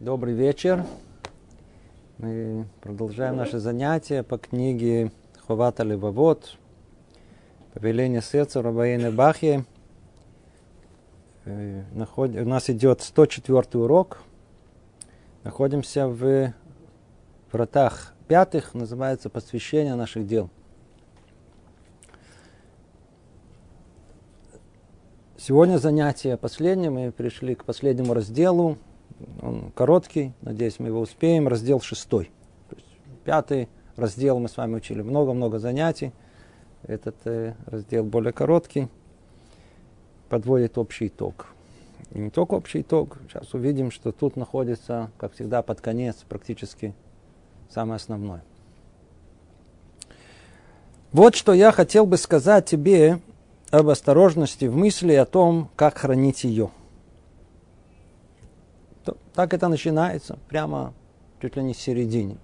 Добрый вечер. Мы продолжаем наши занятия по книге Ховата Левовод, Повеление сердца Рабаины Бахи. Э, у нас идет 104 урок. Находимся в вратах пятых, называется посвящение наших дел. Сегодня занятие последнее, мы пришли к последнему разделу, он короткий, надеюсь, мы его успеем. Раздел шестой. Пятый раздел мы с вами учили много-много занятий. Этот э, раздел более короткий. Подводит общий итог. И не только общий итог. Сейчас увидим, что тут находится, как всегда, под конец практически самое основное. Вот что я хотел бы сказать тебе об осторожности в мысли о том, как хранить ее – то, так это начинается, прямо чуть ли не в середине.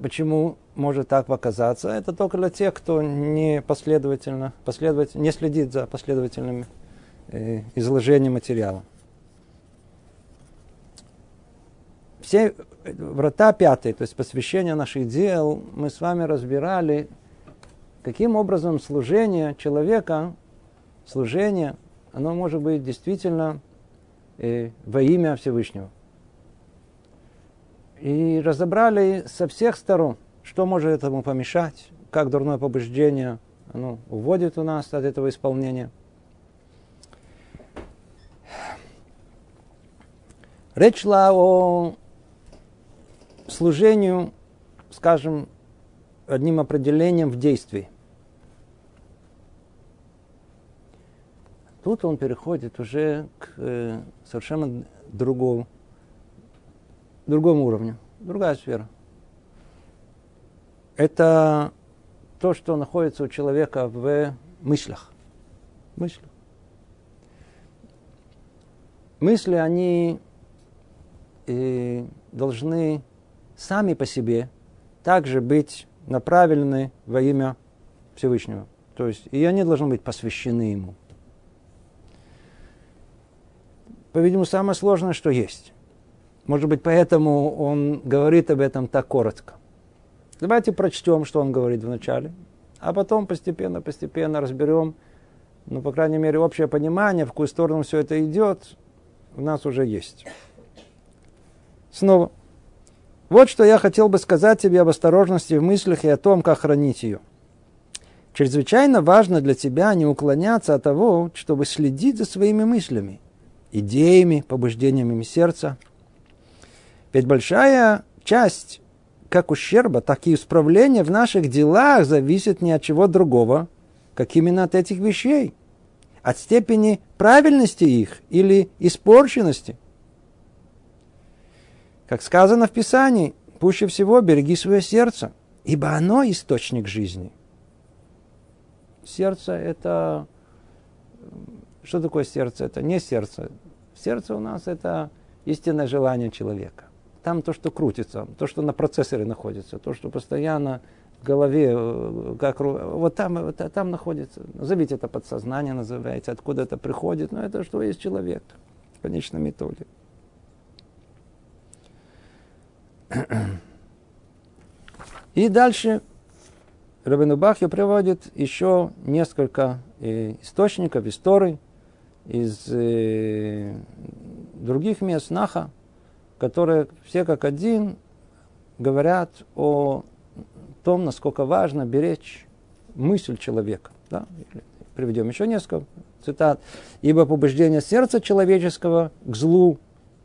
Почему может так показаться? Это только для тех, кто не последовательно, последовательно не следит за последовательным э, изложением материала. Все врата пятые, то есть посвящение наших дел, мы с вами разбирали, каким образом служение человека, служение, оно может быть действительно э, во имя Всевышнего. И разобрали со всех сторон, что может этому помешать, как дурное побуждение оно уводит у нас от этого исполнения. Речь шла о служению, скажем, одним определением в действии. Тут он переходит уже к э, совершенно другому, другому уровню, другая сфера. Это то, что находится у человека в мыслях. Мыслях. Мысли, они э, должны сами по себе также быть направлены во имя Всевышнего. То есть, и они должны быть посвящены Ему по-видимому, самое сложное, что есть. Может быть, поэтому он говорит об этом так коротко. Давайте прочтем, что он говорит вначале, а потом постепенно-постепенно разберем, ну, по крайней мере, общее понимание, в какую сторону все это идет, у нас уже есть. Снова. Вот что я хотел бы сказать тебе об осторожности в мыслях и о том, как хранить ее. Чрезвычайно важно для тебя не уклоняться от того, чтобы следить за своими мыслями – идеями, побуждениями сердца. Ведь большая часть как ущерба, так и исправления в наших делах зависит не от чего другого, как именно от этих вещей, от степени правильности их или испорченности. Как сказано в Писании, пуще всего береги свое сердце, ибо оно источник жизни. Сердце – это что такое сердце? Это не сердце. Сердце у нас это истинное желание человека. Там то, что крутится, то, что на процессоре находится, то, что постоянно в голове, э, как, вот там, вот там находится. Назовите это подсознание, называется, откуда это приходит, но это что есть человек в конечном итоге. И дальше Рабину Бахью приводит еще несколько э, источников, историй, из э, других мест Наха, которые все как один говорят о том, насколько важно беречь мысль человека. Да? Приведем еще несколько цитат. «Ибо побуждение сердца человеческого к злу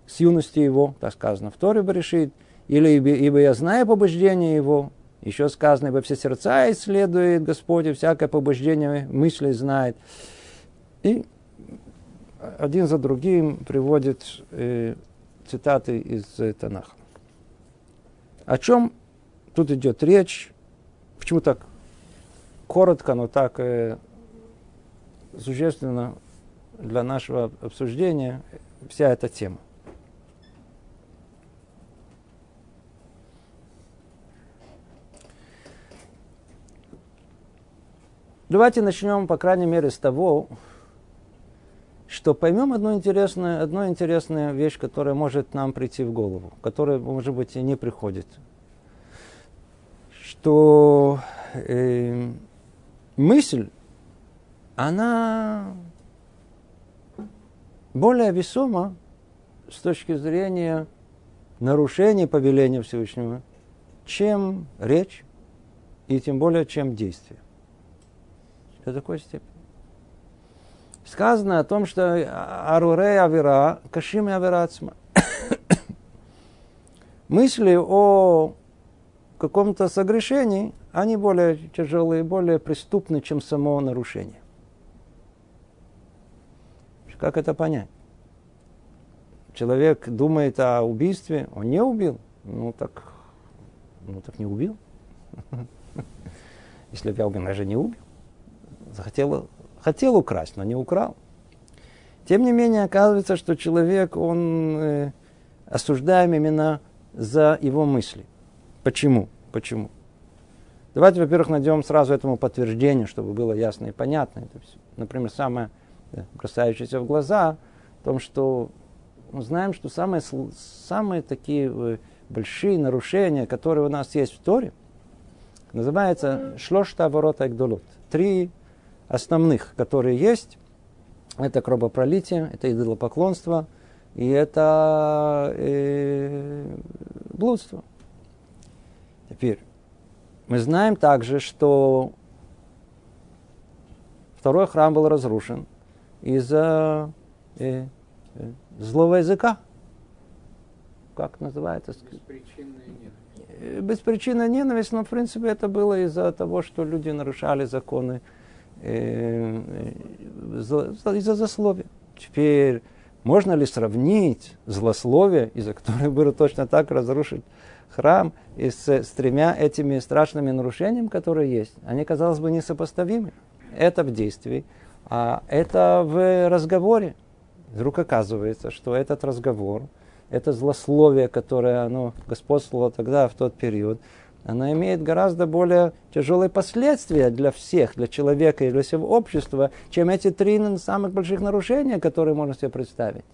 с юности его, так сказано в Торе решит, или ибо я знаю побуждение его, еще сказано, ибо все сердца исследует Господь, и всякое побуждение мысли знает. И один за другим приводит э, цитаты из э, Танаха. О чем тут идет речь? Почему так коротко, но так э, существенно для нашего обсуждения вся эта тема? Давайте начнем, по крайней мере, с того, то поймем одну интересную, одну интересную вещь, которая может нам прийти в голову, которая, может быть, и не приходит. Что э, мысль, она более весома с точки зрения нарушения повеления Всевышнего, чем речь и тем более, чем действие. До такой степени. Сказано о том, что аруре авера, кашим аверацма. Мысли о каком-то согрешении, они более тяжелые, более преступны, чем само нарушение. Как это понять? Человек думает о убийстве, он не убил. Ну так, ну так не убил. Если бы я убил, я же не убил. Захотел, хотел украсть, но не украл. Тем не менее, оказывается, что человек, он э, осуждаем именно за его мысли. Почему? Почему? Давайте, во-первых, найдем сразу этому подтверждение, чтобы было ясно и понятно. Это все. Например, самое э, бросающееся в глаза, в том, что мы знаем, что самые, самые такие э, большие нарушения, которые у нас есть в Торе, называется шлошта ворота гдолот. Три основных, которые есть, это кровопролитие, это идолопоклонство и это э, блудство. Теперь, мы знаем также, что второй храм был разрушен из-за э, э, злого языка. Как называется? Беспричинная ненависть. Э, беспричинная ненависть, но в принципе это было из-за того, что люди нарушали законы из-за засловия. Теперь можно ли сравнить злословие, из-за которого было точно так разрушить храм, и с, с тремя этими страшными нарушениями, которые есть? Они, казалось бы, несопоставимы. Это в действии, а это в разговоре. Вдруг оказывается, что этот разговор, это злословие, которое оно господствовало тогда, в тот период, оно имеет гораздо более тяжелые последствия для всех, для человека и для всего общества, чем эти три самых больших нарушения, которые можно себе представить.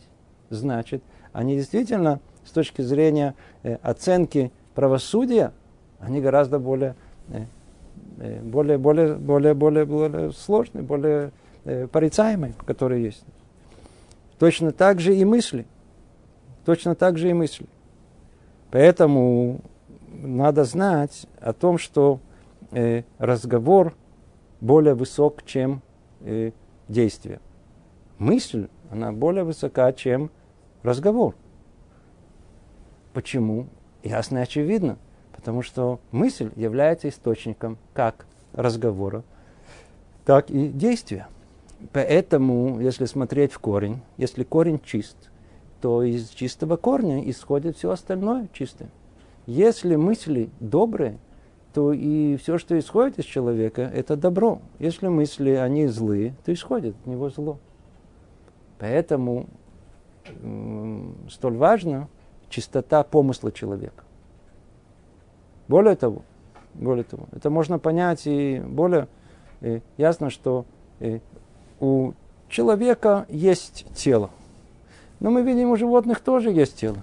Значит, они действительно, с точки зрения э, оценки правосудия, они гораздо более, э, э, более, более, более, более, более сложные, более э, порицаемые, которые есть. Точно так же и мысли. Точно так же и мысли. Поэтому надо знать о том, что э, разговор более высок, чем э, действие. Мысль, она более высока, чем разговор. Почему? Ясно и очевидно. Потому что мысль является источником как разговора, так и действия. Поэтому, если смотреть в корень, если корень чист, то из чистого корня исходит все остальное чистое. Если мысли добрые, то и все, что исходит из человека, это добро. Если мысли, они злые, то исходит от него зло. Поэтому столь важна чистота помысла человека. Более того, более того, это можно понять и более и ясно, что у человека есть тело. Но мы видим, у животных тоже есть тело.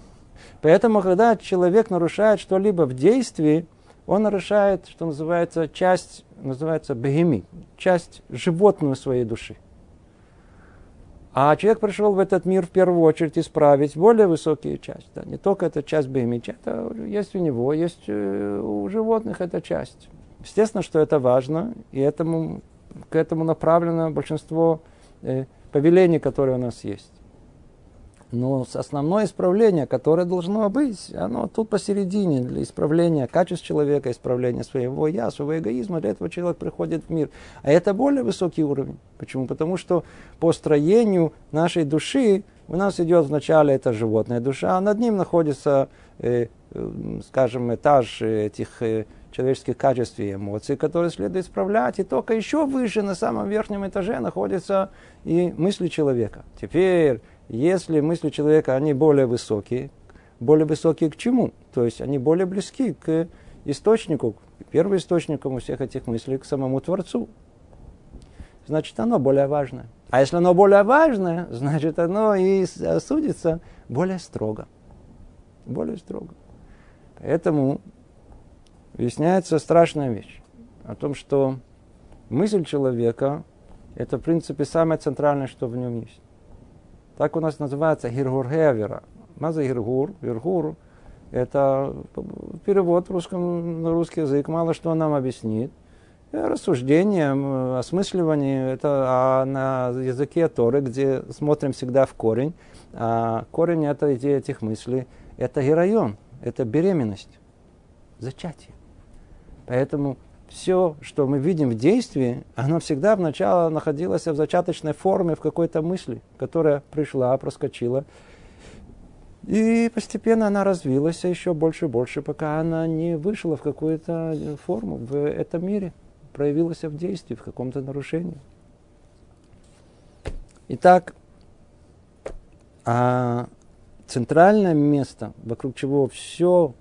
Поэтому, когда человек нарушает что-либо в действии, он нарушает, что называется, часть, называется бегеми, часть животную своей души. А человек пришел в этот мир в первую очередь исправить более высокие части. Да, не только эта часть бегеми, это есть у него, есть э, у животных эта часть. Естественно, что это важно, и этому, к этому направлено большинство э, повелений, которые у нас есть. Но основное исправление, которое должно быть, оно тут посередине, для исправления качеств человека, исправления своего я, своего эгоизма, для этого человек приходит в мир. А это более высокий уровень. Почему? Потому что по строению нашей души у нас идет вначале это животная душа, а над ним находится, э, э, скажем, этаж этих э, человеческих качеств и эмоций, которые следует исправлять. И только еще выше, на самом верхнем этаже, находятся и мысли человека. Теперь если мысли человека, они более высокие, более высокие к чему? То есть они более близки к источнику, первоисточнику всех этих мыслей, к самому Творцу. значит оно более важное. А если оно более важное, значит оно и судится более строго. Более строго. Поэтому выясняется страшная вещь о том, что мысль человека – это, в принципе, самое центральное, что в нем есть. Так у нас называется гиргур-гевера. Маза гиргур, гиргур – это перевод в русском, на русский язык, мало что нам объяснит. Рассуждение, осмысливание – это а на языке Торы, где смотрим всегда в корень. А корень – это идея этих мыслей. Это героин, это беременность, зачатие. Поэтому все, что мы видим в действии, оно всегда вначале находилось в зачаточной форме, в какой-то мысли, которая пришла, проскочила. И постепенно она развилась еще больше и больше, пока она не вышла в какую-то форму в этом мире, проявилась в действии, в каком-то нарушении. Итак, а центральное место, вокруг чего все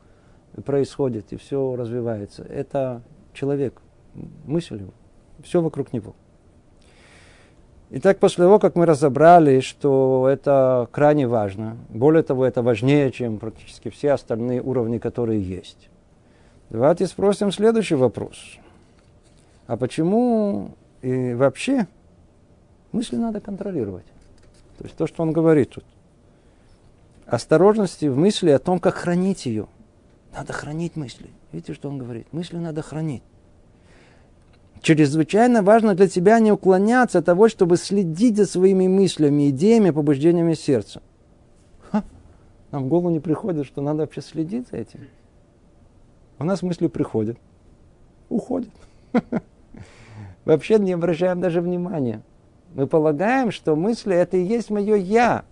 происходит и все развивается, это человек, мысль его, все вокруг него. Итак, после того, как мы разобрали, что это крайне важно, более того, это важнее, чем практически все остальные уровни, которые есть, давайте спросим следующий вопрос. А почему и вообще мысли надо контролировать? То есть то, что он говорит тут. Осторожности в мысли о том, как хранить ее. Надо хранить мысли. Видите, что он говорит? Мысли надо хранить. Чрезвычайно важно для тебя не уклоняться от того, чтобы следить за своими мыслями, идеями, побуждениями сердца. Ха, нам в голову не приходит, что надо вообще следить за этим. У нас мысли приходят, уходят. Вообще не обращаем даже внимания. Мы полагаем, что мысли это и есть мое я.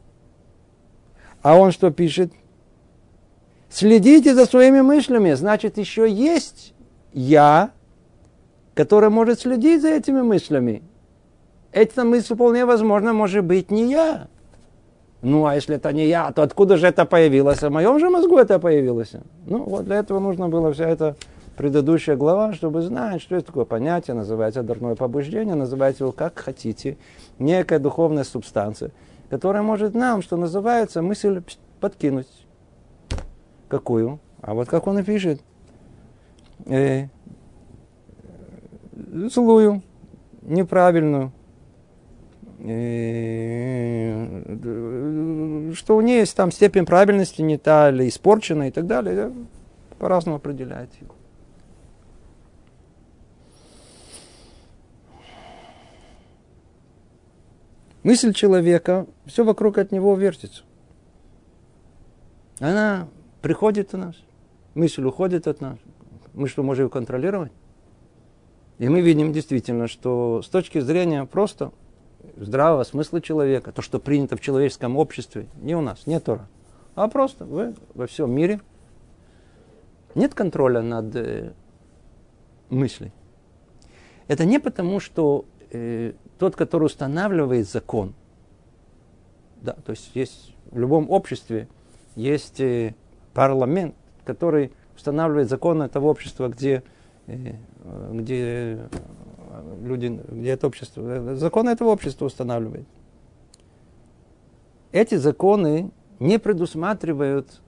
А он что пишет? Следите за своими мыслями, значит, еще есть я, который может следить за этими мыслями. Эта мысль вполне возможно может быть не я. Ну, а если это не я, то откуда же это появилось? В моем же мозгу это появилось. Ну, вот для этого нужно было вся эта предыдущая глава, чтобы знать, что это такое понятие, называется дурное побуждение, называйте его как хотите, некая духовная субстанция, которая может нам, что называется, мысль подкинуть. Какую? А вот как он и пишет. Э, злую, неправильную. Э, что у нее есть там степень правильности не та или испорчена и так далее. По-разному определяет его. Мысль человека, все вокруг от него вертится. Она приходит у нас, мысль уходит от нас. Мы что, можем ее контролировать? И мы видим действительно, что с точки зрения просто здравого смысла человека, то, что принято в человеческом обществе, не у нас, не Тора, а просто вы, во всем мире нет контроля над э, мыслью. Это не потому, что э, тот, который устанавливает закон, да, то есть есть в любом обществе есть э, парламент, который устанавливает законы этого общества, где, где люди, где это общество, законы этого общества устанавливает. Эти законы не предусматривают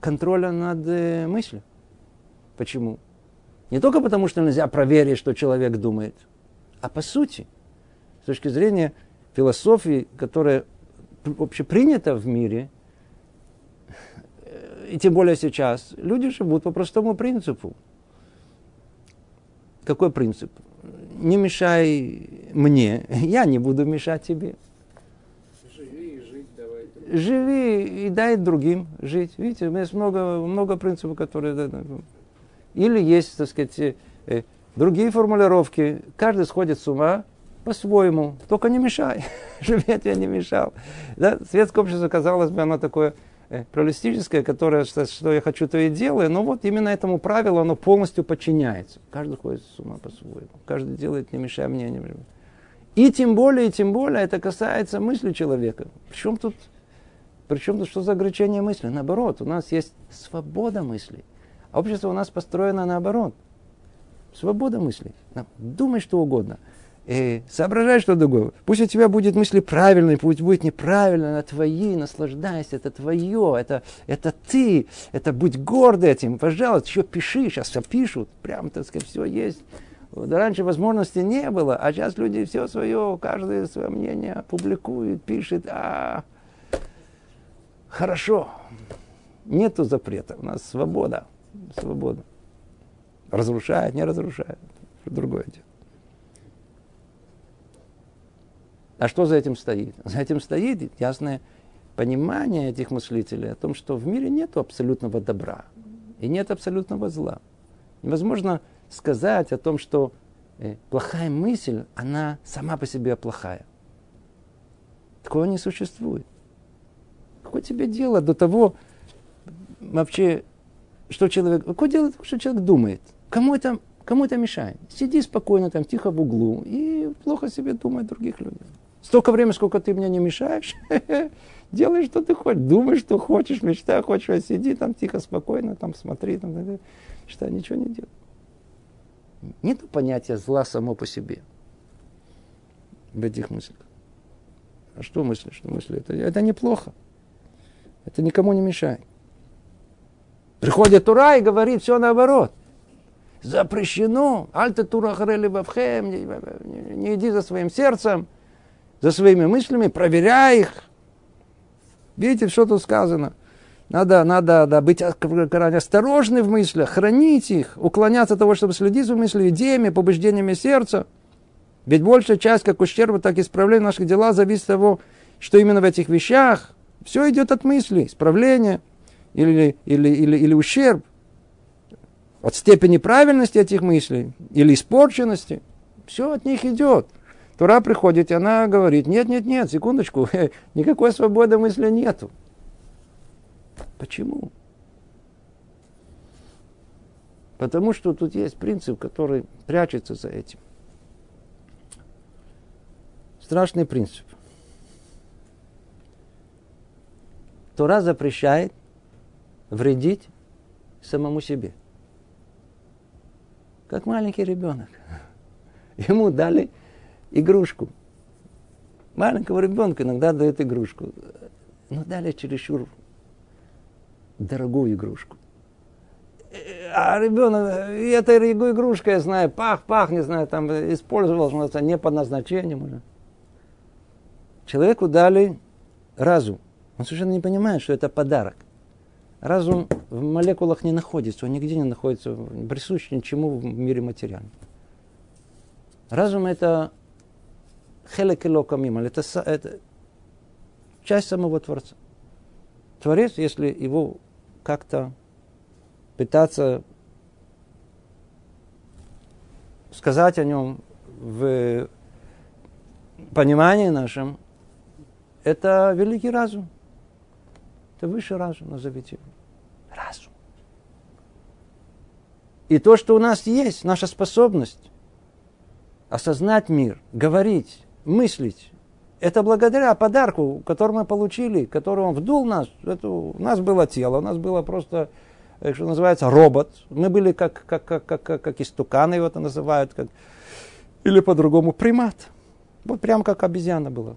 контроля над э, мыслью. Почему? Не только потому, что нельзя проверить, что человек думает, а по сути, с точки зрения философии, которая общепринята в мире, и тем более сейчас, люди живут по простому принципу. Какой принцип? Не мешай мне, я не буду мешать тебе. Живи и жить давай. Живи и дай другим жить. Видите, у меня есть много, много принципов, которые... Или есть, так сказать, э, другие формулировки. Каждый сходит с ума по-своему. Только не мешай. Живи, я тебе не мешал. Да? Светское общество, казалось бы, оно такое Э, плюралистическое, которое, что я хочу, то и делаю, но вот именно этому правилу оно полностью подчиняется. Каждый ходит с ума по-своему. Каждый делает, не мешая мне, не мешая. И тем более, и тем более это касается мысли человека. Причем тут, причем тут что за ограничение мысли? Наоборот, у нас есть свобода мысли. А общество у нас построено наоборот. Свобода мысли. Думай что угодно. Э, соображай, что другое. Пусть у тебя будет мысли правильные, пусть будет неправильно, на твои, наслаждайся, это твое, это, это ты, это будь горд этим, пожалуйста, еще пиши, сейчас все пишут, прям, так сказать, все есть. Раньше возможности не было, а сейчас люди все свое, каждое свое мнение публикует, пишет, а хорошо, нету запрета, у нас свобода, свобода. Разрушает, не разрушает, другое дело. А что за этим стоит? За этим стоит ясное понимание этих мыслителей о том, что в мире нет абсолютного добра и нет абсолютного зла. Невозможно сказать о том, что э, плохая мысль, она сама по себе плохая. Такого не существует. Какое тебе дело до того, вообще, что человек... Какое дело, что человек думает? Кому это, кому это мешает? Сиди спокойно там, тихо в углу и плохо себе думай других людях. Столько времени, сколько ты мне не мешаешь, делай, что ты хочешь, думай, что хочешь, мечтай, хочешь, сиди там тихо, спокойно, там смотри, там, что ничего не делай. Нет понятия зла само по себе в этих мыслях. А что мысли? Что мысли? Это, это неплохо. Это никому не мешает. Приходит Тура и говорит все наоборот. Запрещено. Альта Тура Харели Вавхем. Не иди за своим сердцем за своими мыслями, проверяй их. Видите, что тут сказано? Надо, надо, надо быть осторожны в мыслях, хранить их, уклоняться от того, чтобы следить за мыслями, идеями, побуждениями сердца. Ведь большая часть как ущерба, так и исправления наших дела зависит от того, что именно в этих вещах все идет от мысли, исправление или, или, или, или ущерб, от степени правильности этих мыслей или испорченности. Все от них идет. Тура приходит, и она говорит, нет, нет, нет, секундочку, никакой свободы мысли нету. Почему? Потому что тут есть принцип, который прячется за этим. Страшный принцип. Тора запрещает вредить самому себе. Как маленький ребенок. Ему дали игрушку. Маленького ребенка иногда дают игрушку. Но дали чересчур дорогую игрушку. А ребенок, и эта игрушка, я знаю, пах, пах, не знаю, там использовал, что не по назначению. Уже. Человеку дали разум. Он совершенно не понимает, что это подарок. Разум в молекулах не находится, он нигде не находится, присущ ничему в мире материальном. Разум это хелек элокамим, это, это часть самого Творца. Творец, если его как-то пытаться сказать о нем в понимании нашем, это великий разум. Это высший разум, назовите его. Разум. И то, что у нас есть, наша способность осознать мир, говорить, мыслить. Это благодаря подарку, который мы получили, который он вдул нас. Это, у нас было тело, у нас было просто, э, что называется, робот. Мы были как, как, как, как, как, как истуканы, его это называют, как, или по-другому примат. Вот прям как обезьяна была.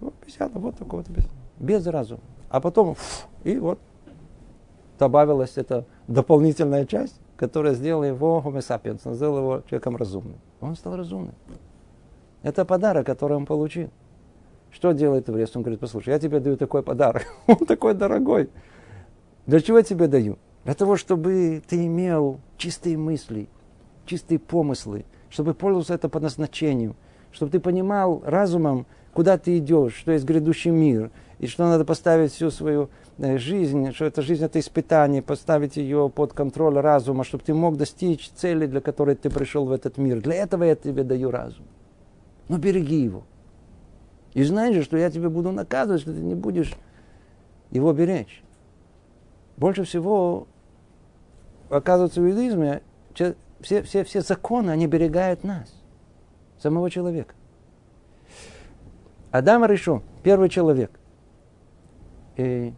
Вот обезьяна, вот такой вот обезьяна. Без разума. А потом, фу, и вот добавилась эта дополнительная часть, которая сделала его homo sapiens, сделала его человеком разумным. Он стал разумным. Это подарок, который он получил. Что делает еврей? Он говорит, послушай, я тебе даю такой подарок. Он такой дорогой. Для чего я тебе даю? Для того, чтобы ты имел чистые мысли, чистые помыслы, чтобы пользовался это по назначению, чтобы ты понимал разумом, куда ты идешь, что есть грядущий мир, и что надо поставить всю свою э, жизнь, что эта жизнь это испытание, поставить ее под контроль разума, чтобы ты мог достичь цели, для которой ты пришел в этот мир. Для этого я тебе даю разум но береги его. И знай же, что я тебе буду наказывать, что ты не будешь его беречь. Больше всего, оказывается, в иудаизме все, все, все законы, они берегают нас, самого человека. Адам решил, первый человек. И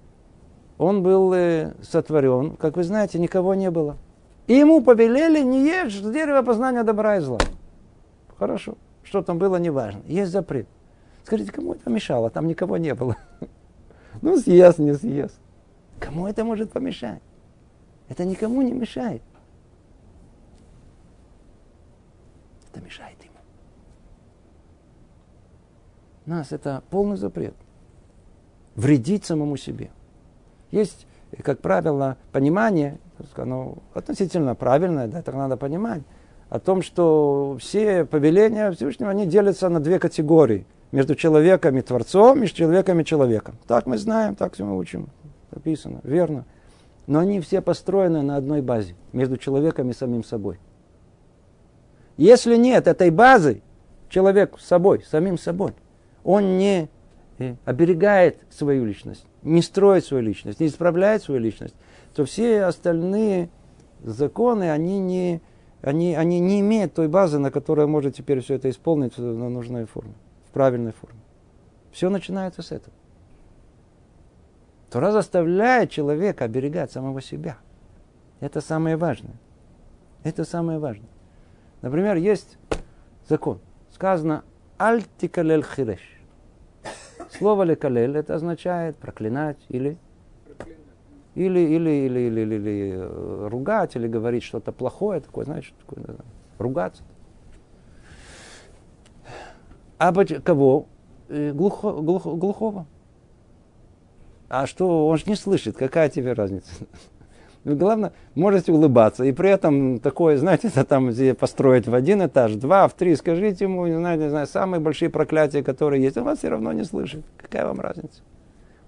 он был э, сотворен, как вы знаете, никого не было. И ему повелели не ешь с дерева познания добра и зла. Хорошо. Что там было, неважно. Есть запрет. Скажите, кому это мешало? Там никого не было. Ну, съест, не съест. Кому это может помешать? Это никому не мешает. Это мешает ему. Нас это полный запрет. Вредить самому себе. Есть, как правило, понимание, оно относительно правильное, да, это надо понимать, о том, что все повеления Всевышнего, они делятся на две категории. Между человеком и Творцом, между человеком и человеком. Так мы знаем, так все мы учим. Написано, верно. Но они все построены на одной базе, между человеком и самим собой. Если нет этой базы, человек с собой, самим собой, он не э, оберегает свою личность, не строит свою личность, не исправляет свою личность, то все остальные законы, они не, они, они не имеют той базы, на которой может теперь все это исполнить на нужной форме, в правильной форме. Все начинается с этого. Тора заставляет человека оберегать самого себя. Это самое важное. Это самое важное. Например, есть закон. Сказано «Альтикалель хиреш». Слово лекалель это означает проклинать или или, или, или, или, или, или э, ругать, или говорить что-то плохое, такое, знаешь, такое, да, ругаться. А кого? Э, глухо, глухо, глухого. А что, он же не слышит, какая тебе разница? Ну, главное, можете улыбаться. И при этом такое, знаете, это там построить в один этаж, два, в три. Скажите ему, не знаю, не знаю, самые большие проклятия, которые есть. Он вас все равно не слышит. Какая вам разница?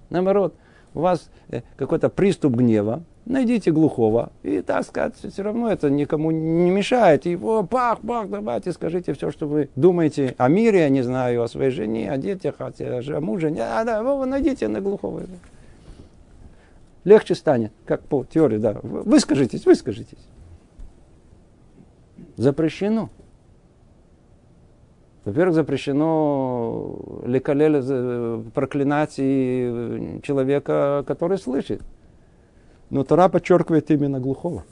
Наоборот, у вас э, какой-то приступ гнева, найдите глухого, и, так сказать, все равно это никому не мешает. Его пах, пах, давайте скажите все, что вы думаете о мире, я не знаю, о своей жене, о детях, о муже. А, да, вы найдите на глухого. Легче станет, как по теории, да. Выскажитесь, выскажитесь. Запрещено. Во-первых, запрещено лекалель э, проклинать и человека, который слышит. Но Тора подчеркивает именно глухого.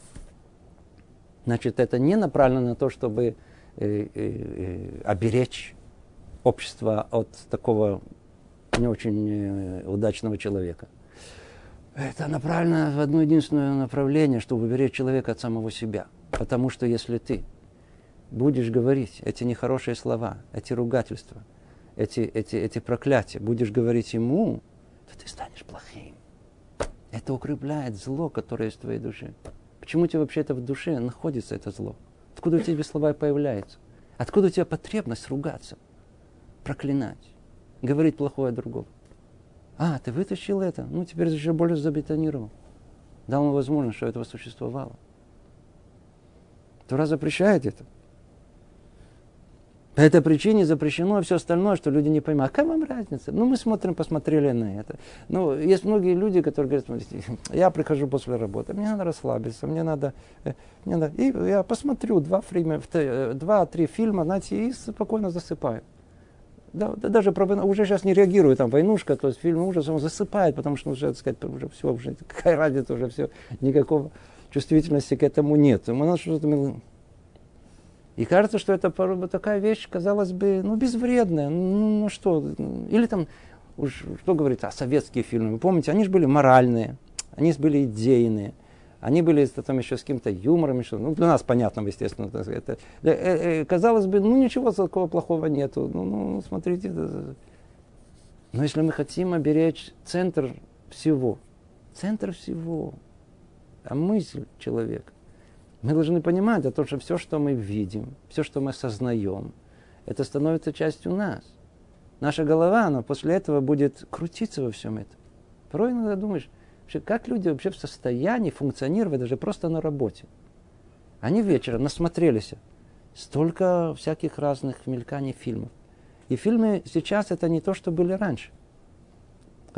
Значит, это не направлено на то, чтобы э, э, оберечь общество от такого не очень удачного человека. Это направлено в одно единственное направление, чтобы уберечь человека от самого себя. Потому что если ты будешь говорить эти нехорошие слова, эти ругательства, эти, эти, эти проклятия, будешь говорить ему, то ты станешь плохим. Это укрепляет зло, которое есть в твоей душе. Почему у тебя вообще это в душе находится, это зло? Откуда у тебя слова появляются? Откуда у тебя потребность ругаться, проклинать, говорить плохое о другом? А, ты вытащил это? Ну, теперь еще более забетонировал. Дал ему возможность, что этого существовало. Тура запрещает это. По этой причине запрещено все остальное, что люди не понимают. А какая вам разница? Ну, мы смотрим, посмотрели на это. Ну, есть многие люди, которые говорят, смотрите, я прихожу после работы, мне надо расслабиться, мне надо... Э, мне надо и я посмотрю два-три э, два, фильма, знаете, и спокойно засыпаю. Да, да, даже про уже сейчас не реагирует, там, войнушка, то есть фильм ужасов, он засыпает, потому что уже, так сказать, уже все, уже какая разница, уже все, никакого чувствительности к этому нет. Мы что-то и кажется, что это такая вещь, казалось бы, ну, безвредная. Ну, ну что, или там, уж, что говорить, а советские фильмы, вы помните, они же были моральные, они были идейные. Они были там еще с каким-то юмором, что, ну, для нас понятно, естественно. Это, э, э, казалось бы, ну, ничего такого плохого нету. Ну, ну, смотрите. Но если мы хотим оберечь центр всего, центр всего, а мысль человека, мы должны понимать о том, что все, что мы видим, все, что мы осознаем, это становится частью нас. Наша голова, она после этого будет крутиться во всем этом. Порой иногда думаешь, вообще, как люди вообще в состоянии функционировать даже просто на работе. Они вечером насмотрелись столько всяких разных мельканий фильмов. И фильмы сейчас это не то, что были раньше.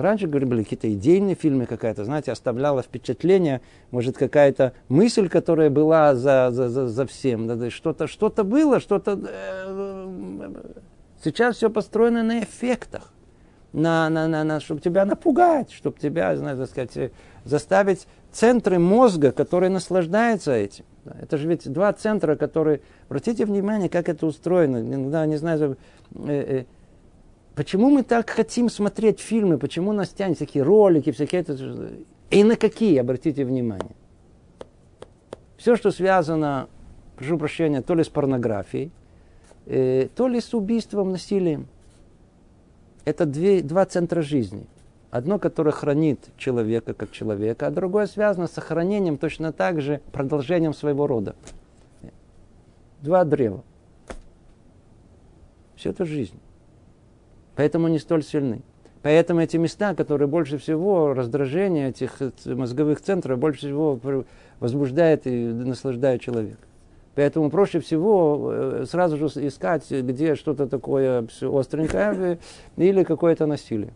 Раньше, говорю, были какие-то идейные фильмы, какая-то, знаете, оставляла впечатление, может, какая-то мысль, которая была за, за, за, за всем. Да, что-то, что-то было, что-то... Э, сейчас все построено на эффектах. На, на, на, на, чтобы тебя напугать, чтобы тебя, знаете, сказать, заставить центры мозга, которые наслаждаются этим. Да, это же ведь два центра, которые... Обратите внимание, как это устроено. Иногда, не знаю, э, э, почему мы так хотим смотреть фильмы, почему нас тянет всякие ролики, всякие... Это, и на какие, обратите внимание. Все, что связано, прошу прощения, то ли с порнографией, э, то ли с убийством, насилием. Это две, два центра жизни. Одно, которое хранит человека как человека, а другое связано с сохранением точно так же, продолжением своего рода. Два древа. Все это жизнь. Поэтому они столь сильны. Поэтому эти места, которые больше всего, раздражение этих мозговых центров больше всего возбуждает и наслаждает человека. Поэтому проще всего э, сразу же искать, где что-то такое остренькое или какое-то насилие.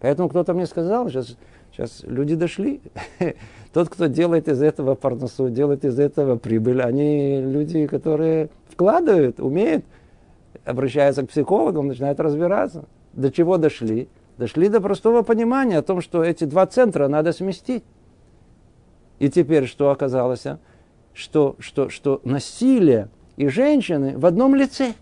Поэтому кто-то мне сказал, сейчас, сейчас люди дошли. Тот, кто делает из этого парносу, делает из этого прибыль, они люди, которые вкладывают, умеют, обращаются к психологам, начинают разбираться. До чего дошли? Дошли до простого понимания о том, что эти два центра надо сместить. И теперь что оказалось? А? Что, что, что насилие и женщины в одном лице.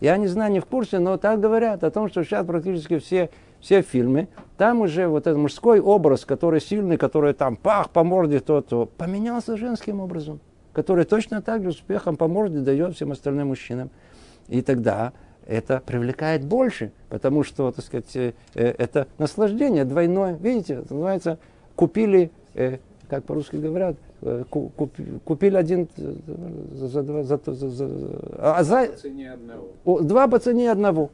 Я не знаю, не в курсе, но так говорят о том, что сейчас практически все, все фильмы, там уже вот этот мужской образ, который сильный, который там пах по морде то-то, поменялся женским образом, который точно так же успехом по морде дает всем остальным мужчинам. И тогда это привлекает больше, потому что, так сказать, э, э, это наслаждение двойное. Видите, это называется купили э, как по-русски говорят, купили один за два, за, за, за, а за, по цене одного. два по цене одного.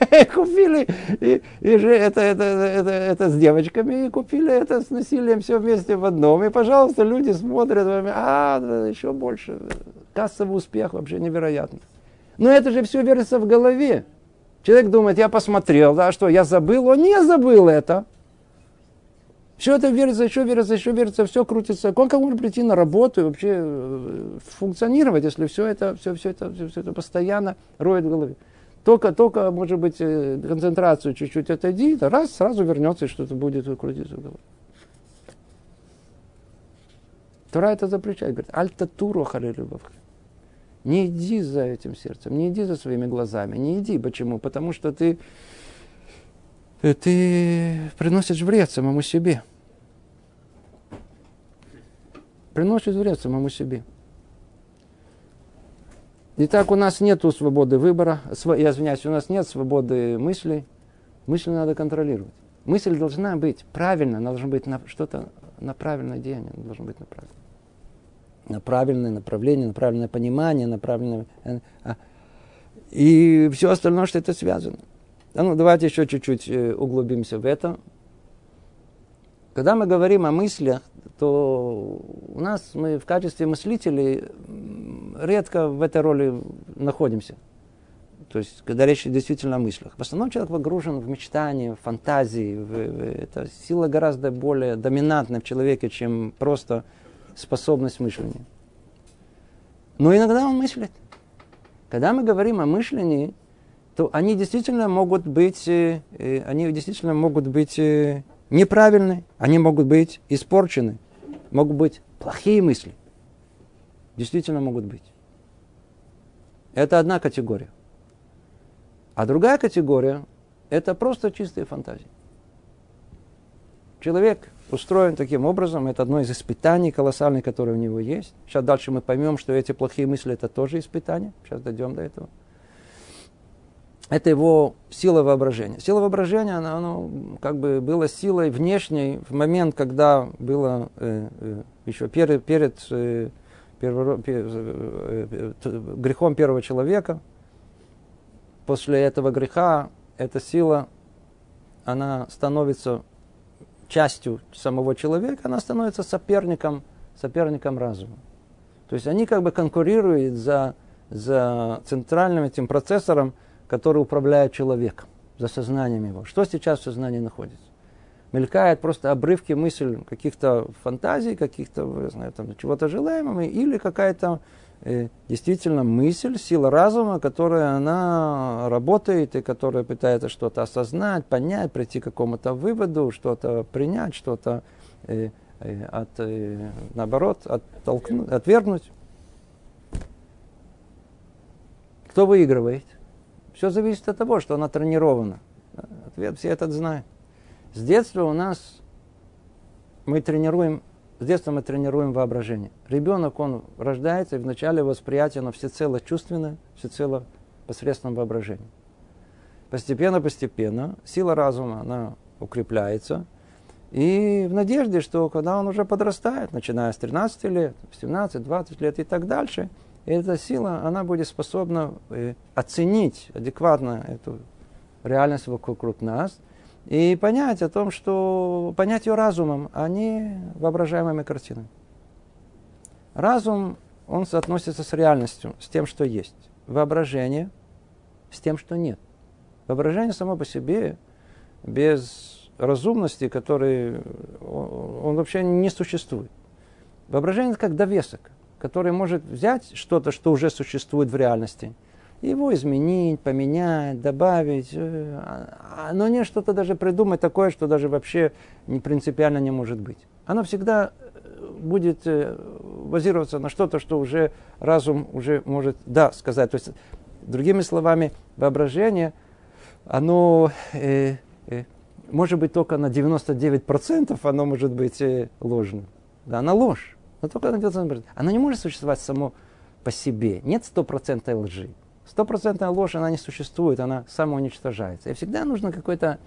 купили и, и же это, это, это, это с девочками, и купили это с насилием все вместе в одном. И, пожалуйста, люди смотрят, а, еще больше. Кассовый успех вообще невероятный. Но это же все верится в голове. Человек думает, я посмотрел, да, что, я забыл? Он не забыл это. Все это верится, еще верится, еще верится, все крутится. Как можно прийти на работу и вообще э, функционировать, если все это, все, все это, все, все это постоянно роет в голове? Только, только, может быть, э, концентрацию чуть-чуть отойди, да раз, сразу вернется и что-то будет крутиться в голове. Тора это запрещает. Говорит, альтатуру халилюбавха. Не иди за этим сердцем, не иди за своими глазами, не иди. Почему? Потому что ты, ты приносишь вред самому себе приносит вред самому себе. Итак, у нас нет свободы выбора, я извиняюсь, у нас нет свободы мыслей. Мысль надо контролировать. Мысль должна быть правильно, должна быть на что-то на правильное деяние, должно быть направлено. На правильное направление, на правильное понимание, на правильное... Э, а, и все остальное, что это связано. Да, ну, давайте еще чуть-чуть э, углубимся в это. Когда мы говорим о мыслях, то у нас мы в качестве мыслителей редко в этой роли находимся. То есть, когда речь действительно о мыслях. В основном человек погружен в мечтания, в фантазии. В, в, это сила гораздо более доминантна в человеке, чем просто способность мышления. Но иногда он мыслит. Когда мы говорим о мышлении, то они действительно могут быть, э, э, они действительно могут быть э, неправильны, они могут быть испорчены, могут быть плохие мысли. Действительно могут быть. Это одна категория. А другая категория – это просто чистые фантазии. Человек устроен таким образом, это одно из испытаний колоссальных, которые у него есть. Сейчас дальше мы поймем, что эти плохие мысли – это тоже испытания. Сейчас дойдем до этого это его сила воображения. Сила воображения, она, она как бы была силой внешней в момент, когда было э, э, еще перед, перед э, э, э, грехом первого человека. После этого греха эта сила, она становится частью самого человека, она становится соперником, соперником разума. То есть они как бы конкурируют за, за центральным этим процессором, который управляет человеком, за сознанием его. Что сейчас в сознании находится? Мелькает просто обрывки мыслей, каких-то фантазий, каких-то, знаю, там, чего-то желаемого, или какая-то э, действительно мысль, сила разума, которая она работает и которая пытается что-то осознать, понять, прийти к какому-то выводу, что-то принять, что-то э, э, от, э, наоборот, оттолкнуть, отвергнуть. Кто выигрывает? Все зависит от того, что она тренирована. Ответ все этот знают. С детства у нас мы тренируем, с детства мы тренируем воображение. Ребенок, он рождается, и в начале восприятия оно всецело чувственное, всецело посредством воображения. Постепенно-постепенно сила разума, она укрепляется. И в надежде, что когда он уже подрастает, начиная с 13 лет, 17, 20 лет и так дальше, эта сила, она будет способна э, оценить адекватно эту реальность вокруг нас и понять о том, что понять ее разумом, а не воображаемыми картинами. Разум, он соотносится с реальностью, с тем, что есть. Воображение с тем, что нет. Воображение само по себе без разумности, который он, вообще не существует. Воображение как довесок, который может взять что-то, что уже существует в реальности, его изменить, поменять, добавить, э, а, но не что-то даже придумать такое, что даже вообще не принципиально не может быть. Оно всегда э, будет э, базироваться на что-то, что уже разум уже может да сказать. То есть, другими словами, воображение, оно э, э, может быть только на 99% оно может быть э, ложным. Да, она ложь. Но только на 99%. Она не может существовать само по себе. Нет стопроцентной лжи. Стопроцентная ложь, она не существует, она самоуничтожается. И всегда нужна какая-то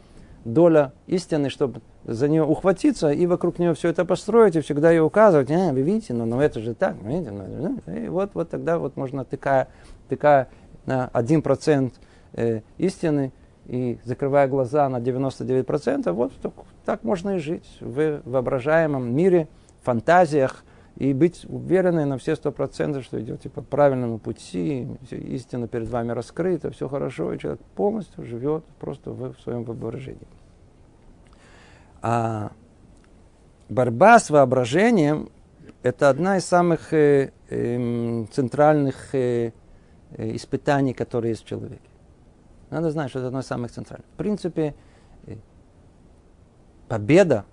доля истины, чтобы за нее ухватиться и вокруг нее все это построить, и всегда ее указывать. А, вы видите, ну, ну это же так, видите, ну, и вот, вот тогда вот можно тыкая, тыкая на 1% э, истины, и закрывая глаза на 99%, вот так, так можно и жить в воображаемом мире, фантазиях, и быть уверенной на все сто процентов, что идете по правильному пути, истина перед вами раскрыта, все хорошо, и человек полностью живет просто в, своем воображении. А борьба с воображением – это одна из самых э, э, центральных э, испытаний, которые есть в человеке. Надо знать, что это одно из самых центральных. В принципе, э, победа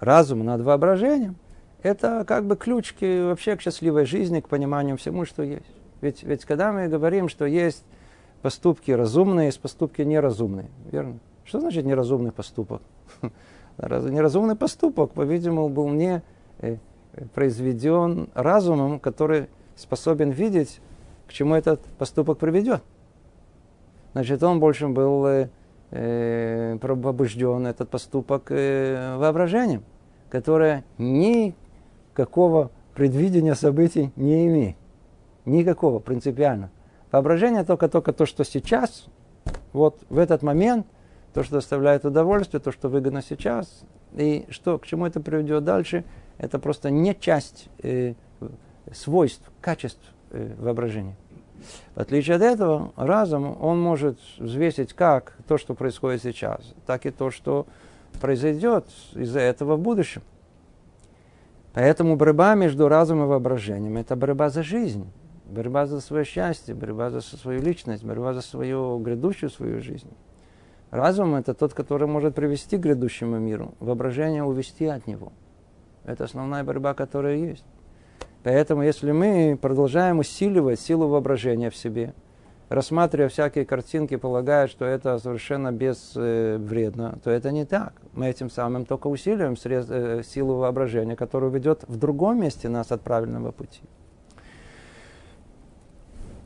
разума над воображением – это как бы ключ к, вообще к счастливой жизни, к пониманию всему, что есть. Ведь, ведь когда мы говорим, что есть поступки разумные, есть поступки неразумные, верно? Что значит неразумный поступок? Неразумный поступок, по-видимому, был не э, произведен разумом, который способен видеть, к чему этот поступок приведет значит, он больше был э, э, побужден этот поступок э, воображением, которое никакого предвидения событий не имеет. Никакого, принципиально. Воображение только-только то, что сейчас, вот в этот момент, то, что доставляет удовольствие, то, что выгодно сейчас, и что, к чему это приведет дальше, это просто не часть э, свойств, качеств э, воображения. В отличие от этого, разум, он может взвесить как то, что происходит сейчас, так и то, что произойдет из-за этого в будущем. Поэтому борьба между разумом и воображением – это борьба за жизнь, борьба за свое счастье, борьба за свою личность, борьба за свою грядущую свою жизнь. Разум – это тот, который может привести к грядущему миру, воображение увести от него. Это основная борьба, которая есть. Поэтому, если мы продолжаем усиливать силу воображения в себе, рассматривая всякие картинки, полагая, что это совершенно безвредно, э, то это не так. Мы этим самым только усиливаем срез, э, силу воображения, которая ведет в другом месте нас от правильного пути.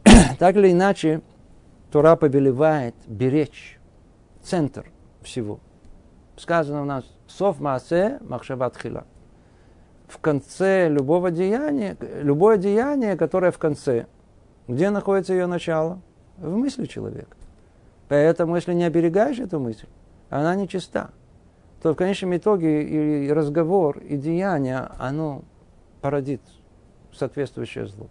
так или иначе, Тура повелевает беречь центр всего. Сказано у нас «Сов маасе махшават хила» в конце любого деяния, любое деяние, которое в конце, где находится ее начало? В мысли человека. Поэтому, если не оберегаешь эту мысль, она нечиста, то в конечном итоге и разговор, и деяние, оно породит соответствующее зло.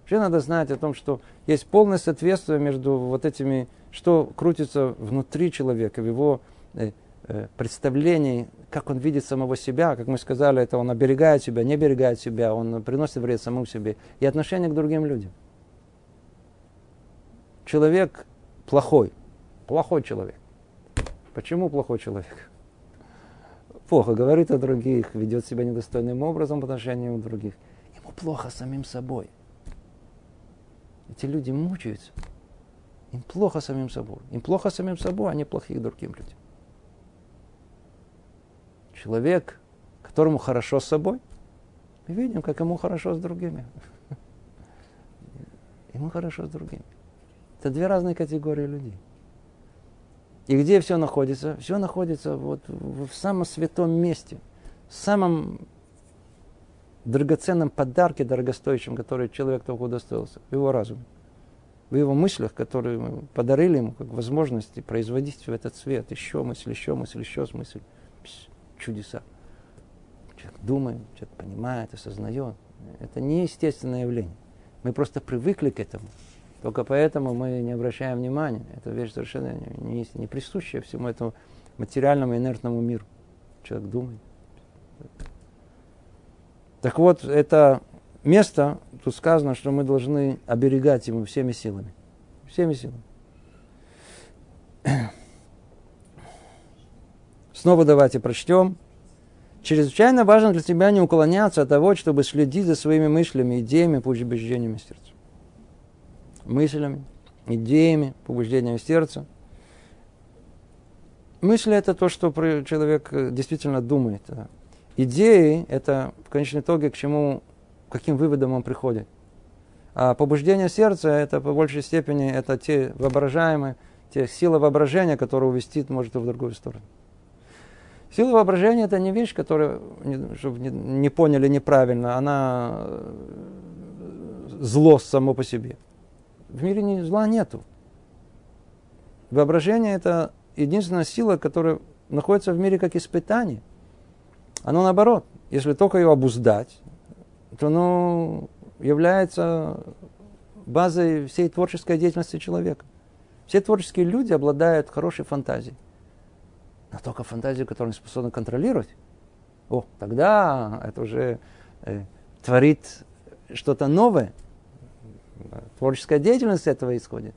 Вообще надо знать о том, что есть полное соответствие между вот этими, что крутится внутри человека, в его э, э, представлении как он видит самого себя, как мы сказали, это он оберегает себя, не оберегает себя, он приносит вред самому себе, и отношение к другим людям. Человек плохой, плохой человек. Почему плохой человек? плохо говорит о других, ведет себя недостойным образом по отношению к других. Ему плохо самим собой. Эти люди мучаются. Им плохо самим собой. Им плохо самим собой, а не плохих другим людям. Человек, которому хорошо с собой, мы видим, как ему хорошо с другими. Ему хорошо с другими. Это две разные категории людей. И где все находится? Все находится вот в самом святом месте, в самом драгоценном подарке, дорогостоящем, который человек только удостоился, в его разуме, в его мыслях, которые мы подарили ему как возможности производить в этот свет еще мысль, еще мысль, еще мысль. Чудеса. Человек думает, человек понимает, осознает. Это не естественное явление. Мы просто привыкли к этому. Только поэтому мы не обращаем внимания. Это вещь совершенно не, не присущая всему этому материальному инертному миру. Человек думает. Так вот, это место, тут сказано, что мы должны оберегать ему всеми силами. Всеми силами. Снова давайте прочтем. Чрезвычайно важно для тебя не уклоняться от того, чтобы следить за своими мыслями, идеями, побуждениями сердца мыслями, идеями, побуждениями сердца. Мысли – это то, что человек э, действительно думает. Идеи – это в конечном итоге к чему, каким выводом он приходит. А побуждение сердца – это по большей степени это те воображаемые, те силы воображения, которые увести может в другую сторону. Сила воображения – это не вещь, которую, чтобы не поняли неправильно, она э, зло само по себе. В мире зла нету. Воображение – это единственная сила, которая находится в мире как испытание. Оно наоборот. Если только ее обуздать, то оно является базой всей творческой деятельности человека. Все творческие люди обладают хорошей фантазией. Но только фантазию, которую они способны контролировать. О, тогда это уже э, творит что-то новое – Творческая деятельность этого исходит.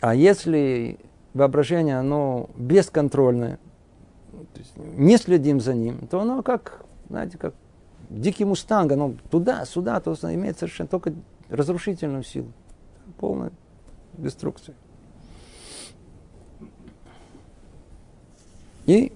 А если воображение, оно бесконтрольное, есть не следим за ним, то оно как, знаете, как дикий мустанг, оно туда-сюда, то имеет совершенно только разрушительную силу. Полная деструкция. И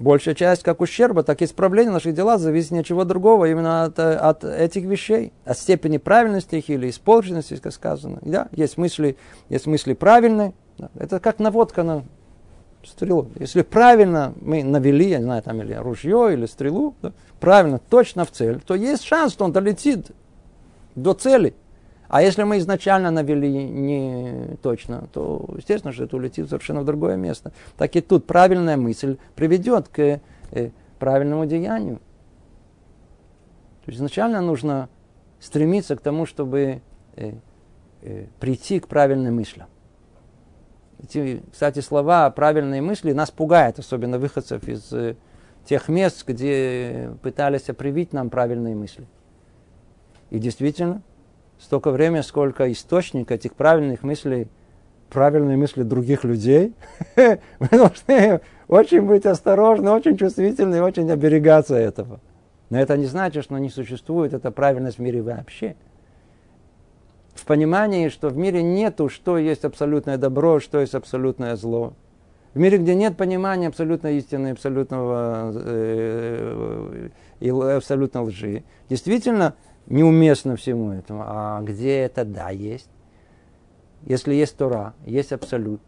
большая часть как ущерба, так и исправления наших дела зависит ни от чего другого, именно от, от этих вещей, от степени правильности их или испорченности, как сказано. Да, есть мысли, есть мысли правильные, да, это как наводка на стрелу. Если правильно мы навели, я не знаю, там или ружье, или стрелу, да, правильно, точно в цель, то есть шанс, что он долетит до цели. А если мы изначально навели не точно, то, естественно, что это улетит совершенно в другое место. Так и тут правильная мысль приведет к э, правильному деянию. То есть изначально нужно стремиться к тому, чтобы э, э, прийти к правильной мысли. Эти, кстати, слова правильные мысли нас пугают, особенно выходцев из тех мест, где пытались привить нам правильные мысли. И действительно, столько времени, сколько источник этих правильных мыслей, правильные мысли других людей. Мы должны очень быть осторожны, очень чувствительны, очень оберегаться этого. Но это не значит, что не существует эта правильность в мире вообще. В понимании, что в мире нету, что есть абсолютное добро, что есть абсолютное зло. В мире, где нет понимания абсолютной истины, абсолютного э, и абсолютно лжи, действительно неуместно всему этому. А где это да есть? Если есть Тора, есть Абсолют,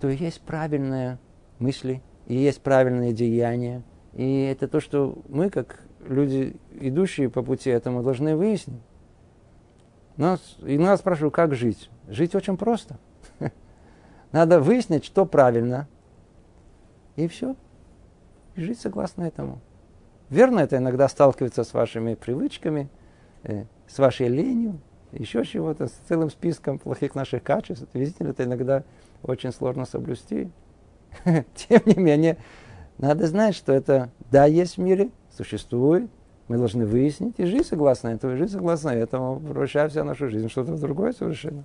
то есть правильные мысли, и есть правильные деяния. И это то, что мы, как люди, идущие по пути этому, должны выяснить. Нас, и нас спрашивают, как жить. Жить очень просто. Надо выяснить, что правильно. И все. И жить согласно этому. Верно, это иногда сталкивается с вашими привычками – Э, с вашей ленью, еще чего-то, с целым списком плохих наших качеств. Видите, это иногда очень сложно соблюсти. Тем не менее, надо знать, что это да, есть в мире, существует, мы должны выяснить и жить согласно этому, и жить согласно этому, превращая вся нашу жизнь что-то другое совершенно.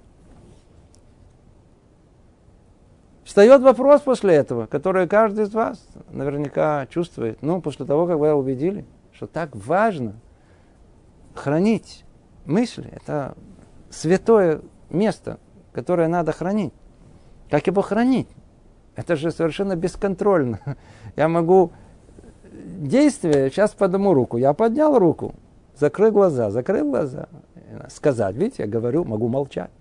Встает вопрос после этого, который каждый из вас наверняка чувствует. Ну, после того, как вы убедили, что так важно хранить мысли. Это святое место, которое надо хранить. Как его хранить? Это же совершенно бесконтрольно. Я могу действие, сейчас подниму руку. Я поднял руку, закрыл глаза, закрыл глаза. Сказать, видите, я говорю, могу молчать.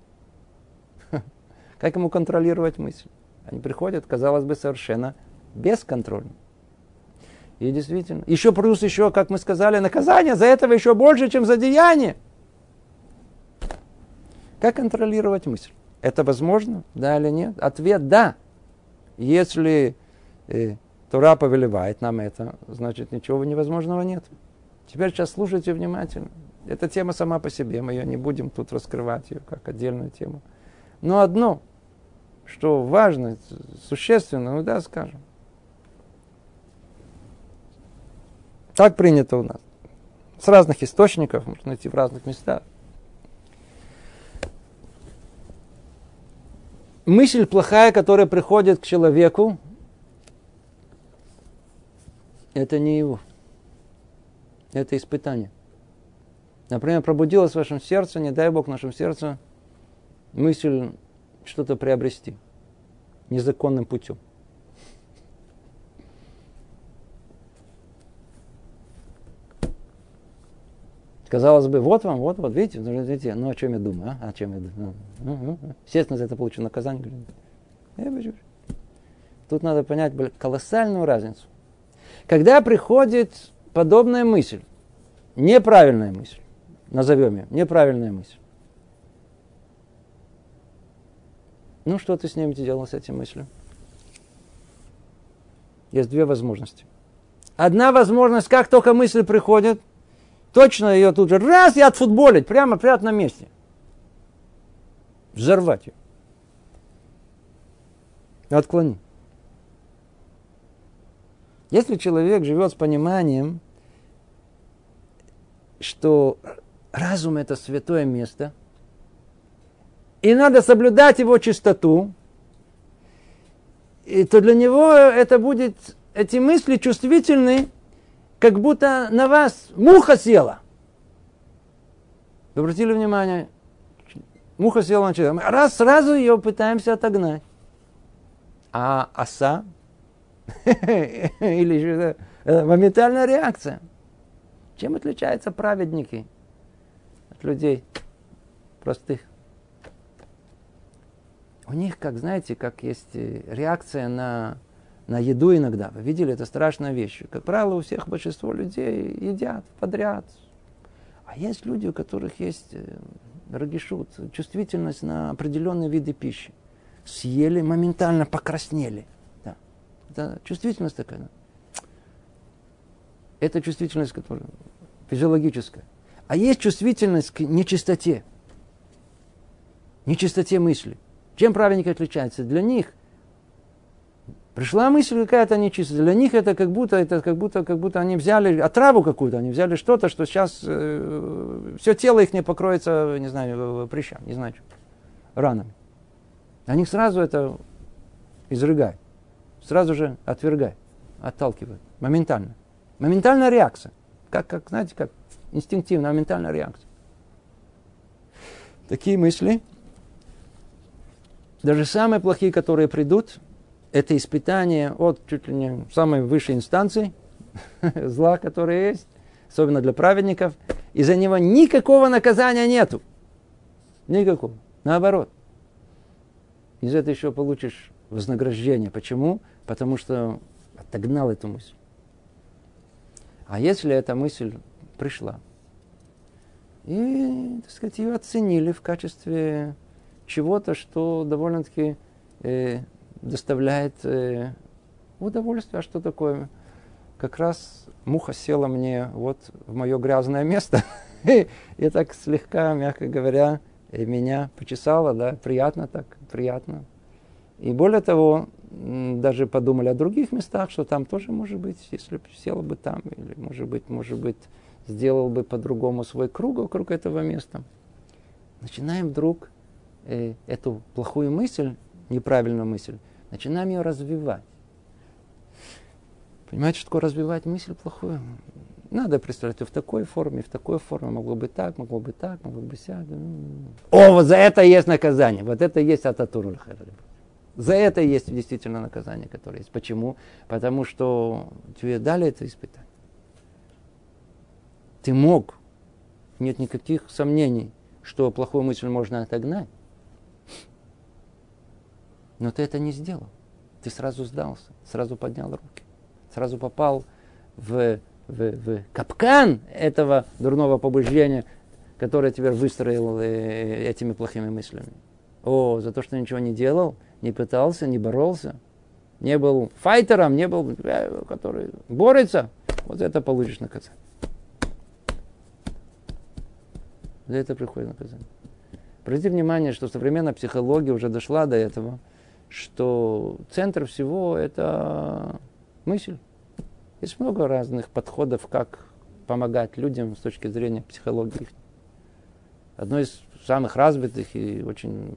Как ему контролировать мысль? Они приходят, казалось бы, совершенно бесконтрольно. И действительно. Еще плюс еще, как мы сказали, наказание за этого еще больше, чем за деяние. Как контролировать мысль? Это возможно? Да или нет? Ответ – да. Если э, Тура повелевает нам это, значит ничего невозможного нет. Теперь сейчас слушайте внимательно. Эта тема сама по себе, мы ее не будем тут раскрывать ее как отдельную тему. Но одно, что важно, существенно, ну да, скажем. Так принято у нас. С разных источников, можно найти в разных местах. Мысль плохая, которая приходит к человеку, это не его. Это испытание. Например, пробудилась в вашем сердце, не дай Бог нашем сердце, мысль что-то приобрести незаконным путем. Казалось бы, вот вам, вот, вот, видите, видите, ну о чем я думаю, а? О чем я думаю? Ну, ну, ну. Естественно, за это получу наказание. Тут надо понять колоссальную разницу. Когда приходит подобная мысль, неправильная мысль, назовем ее, неправильная мысль, Ну, что ты с ними делал, с этим мыслью? Есть две возможности. Одна возможность, как только мысль приходит, точно ее тут же раз и отфутболить, прямо, прямо на месте. Взорвать ее. Отклонить. Если человек живет с пониманием, что разум это святое место, и надо соблюдать его чистоту, и то для него это будет, эти мысли чувствительны, как будто на вас муха села. Обратили внимание? Муха села на человека. Раз сразу ее пытаемся отогнать. А оса Или это моментальная реакция. Чем отличаются праведники от людей простых? У них, как знаете, как есть э, реакция на, на еду иногда. Вы видели, это страшная вещь. Как правило, у всех большинство людей едят подряд. А есть люди, у которых есть э, рагишут, чувствительность на определенные виды пищи. Съели, моментально покраснели. Это чувствительность такая. Это чувствительность, которая физиологическая. А есть чувствительность к нечистоте. Нечистоте мысли. Чем праведники отличаются? Для них пришла мысль какая-то нечистая. Для них это как будто, это как будто, как будто они взяли отраву какую-то, они взяли что-то, что сейчас э, все тело их не покроется, не знаю, прыщам, не знаю, ранами. Они сразу это изрыгают сразу же отвергай, отталкивай. Моментально. Моментальная реакция. Как, как, знаете, как инстинктивная моментальная реакция. Такие мысли, даже самые плохие, которые придут, это испытание от чуть ли не самой высшей инстанции зла, которое есть, особенно для праведников, и за него никакого наказания нету. Никакого. Наоборот. Из этого еще получишь вознаграждение. Почему? потому что отогнал эту мысль. А если эта мысль пришла, и, так сказать, ее оценили в качестве чего-то, что довольно-таки э, доставляет э, удовольствие. А что такое? Как раз муха села мне вот в мое грязное место. И так слегка, мягко говоря, меня почесала, да, приятно так, приятно. И более того, даже подумали о других местах, что там тоже может быть, если сел бы там, или может быть, может быть, сделал бы по-другому свой круг вокруг этого места. Начинаем вдруг э, эту плохую мысль, неправильную мысль, начинаем ее развивать. Понимаете, что такое развивать мысль плохую? Надо представлять в такой форме, в такой форме. Могло быть так, могло быть так, могло быть сяк. О, вот за это есть наказание. Вот это есть ататуруль За это есть действительно наказание, которое есть. Почему? Потому что тебе дали это испытание. Ты мог. Нет никаких сомнений, что плохую мысль можно отогнать. Но ты это не сделал. Ты сразу сдался, сразу поднял руки, сразу попал в в, в капкан этого дурного побуждения, которое теперь выстроил э, этими плохими мыслями. О, за то, что ничего не делал, не пытался, не боролся, не был файтером, не был, э, который борется, вот это получишь наказание. За это приходит наказание. Обратите внимание, что современная психология уже дошла до этого, что центр всего это мысль. Есть много разных подходов, как помогать людям с точки зрения психологии. Одно из самых развитых и очень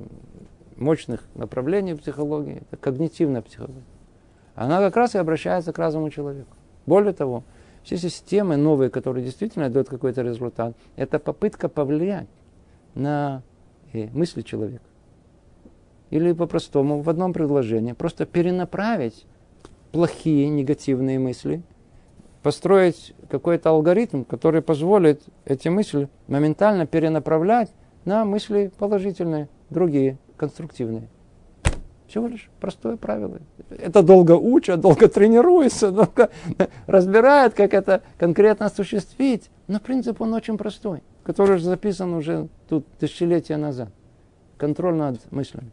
мощных направлений психологии – это когнитивная психология. Она как раз и обращается к разуму человека. Более того, все системы новые, которые действительно дают какой-то результат, это попытка повлиять на э, мысли человека. Или по-простому, в одном предложении, просто перенаправить плохие, негативные мысли – построить какой-то алгоритм, который позволит эти мысли моментально перенаправлять на мысли положительные, другие, конструктивные. Всего лишь простое правило. Это долго учат, долго тренируются, долго разбирают, как это конкретно осуществить. Но принцип он очень простой, который записан уже тут тысячелетия назад. Контроль над мыслями.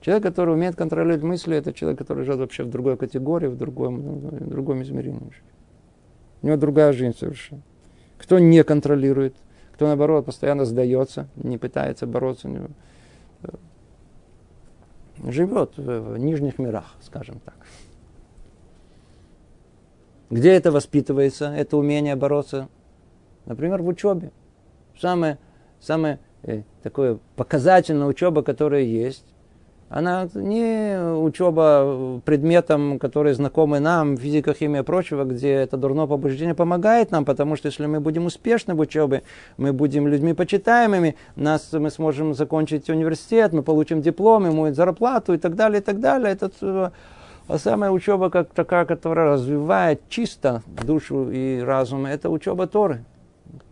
Человек, который умеет контролировать мысли, это человек, который живет вообще в другой категории, в другом, в другом измерении. У него другая жизнь совершенно. Кто не контролирует, кто наоборот постоянно сдается, не пытается бороться, не, э, живет в нижних мирах, скажем так. Где это воспитывается, это умение бороться? Например, в учебе. Самое, самое э, такое показательная учеба, которая есть, она не учеба предметам, которые знакомы нам, физика, химия и прочего, где это дурное побуждение помогает нам, потому что если мы будем успешны в учебе, мы будем людьми почитаемыми, нас, мы сможем закончить университет, мы получим диплом, ему зарплату и так далее, и так далее. Это э, а самая учеба, как такая, которая развивает чисто душу и разум, это учеба Торы.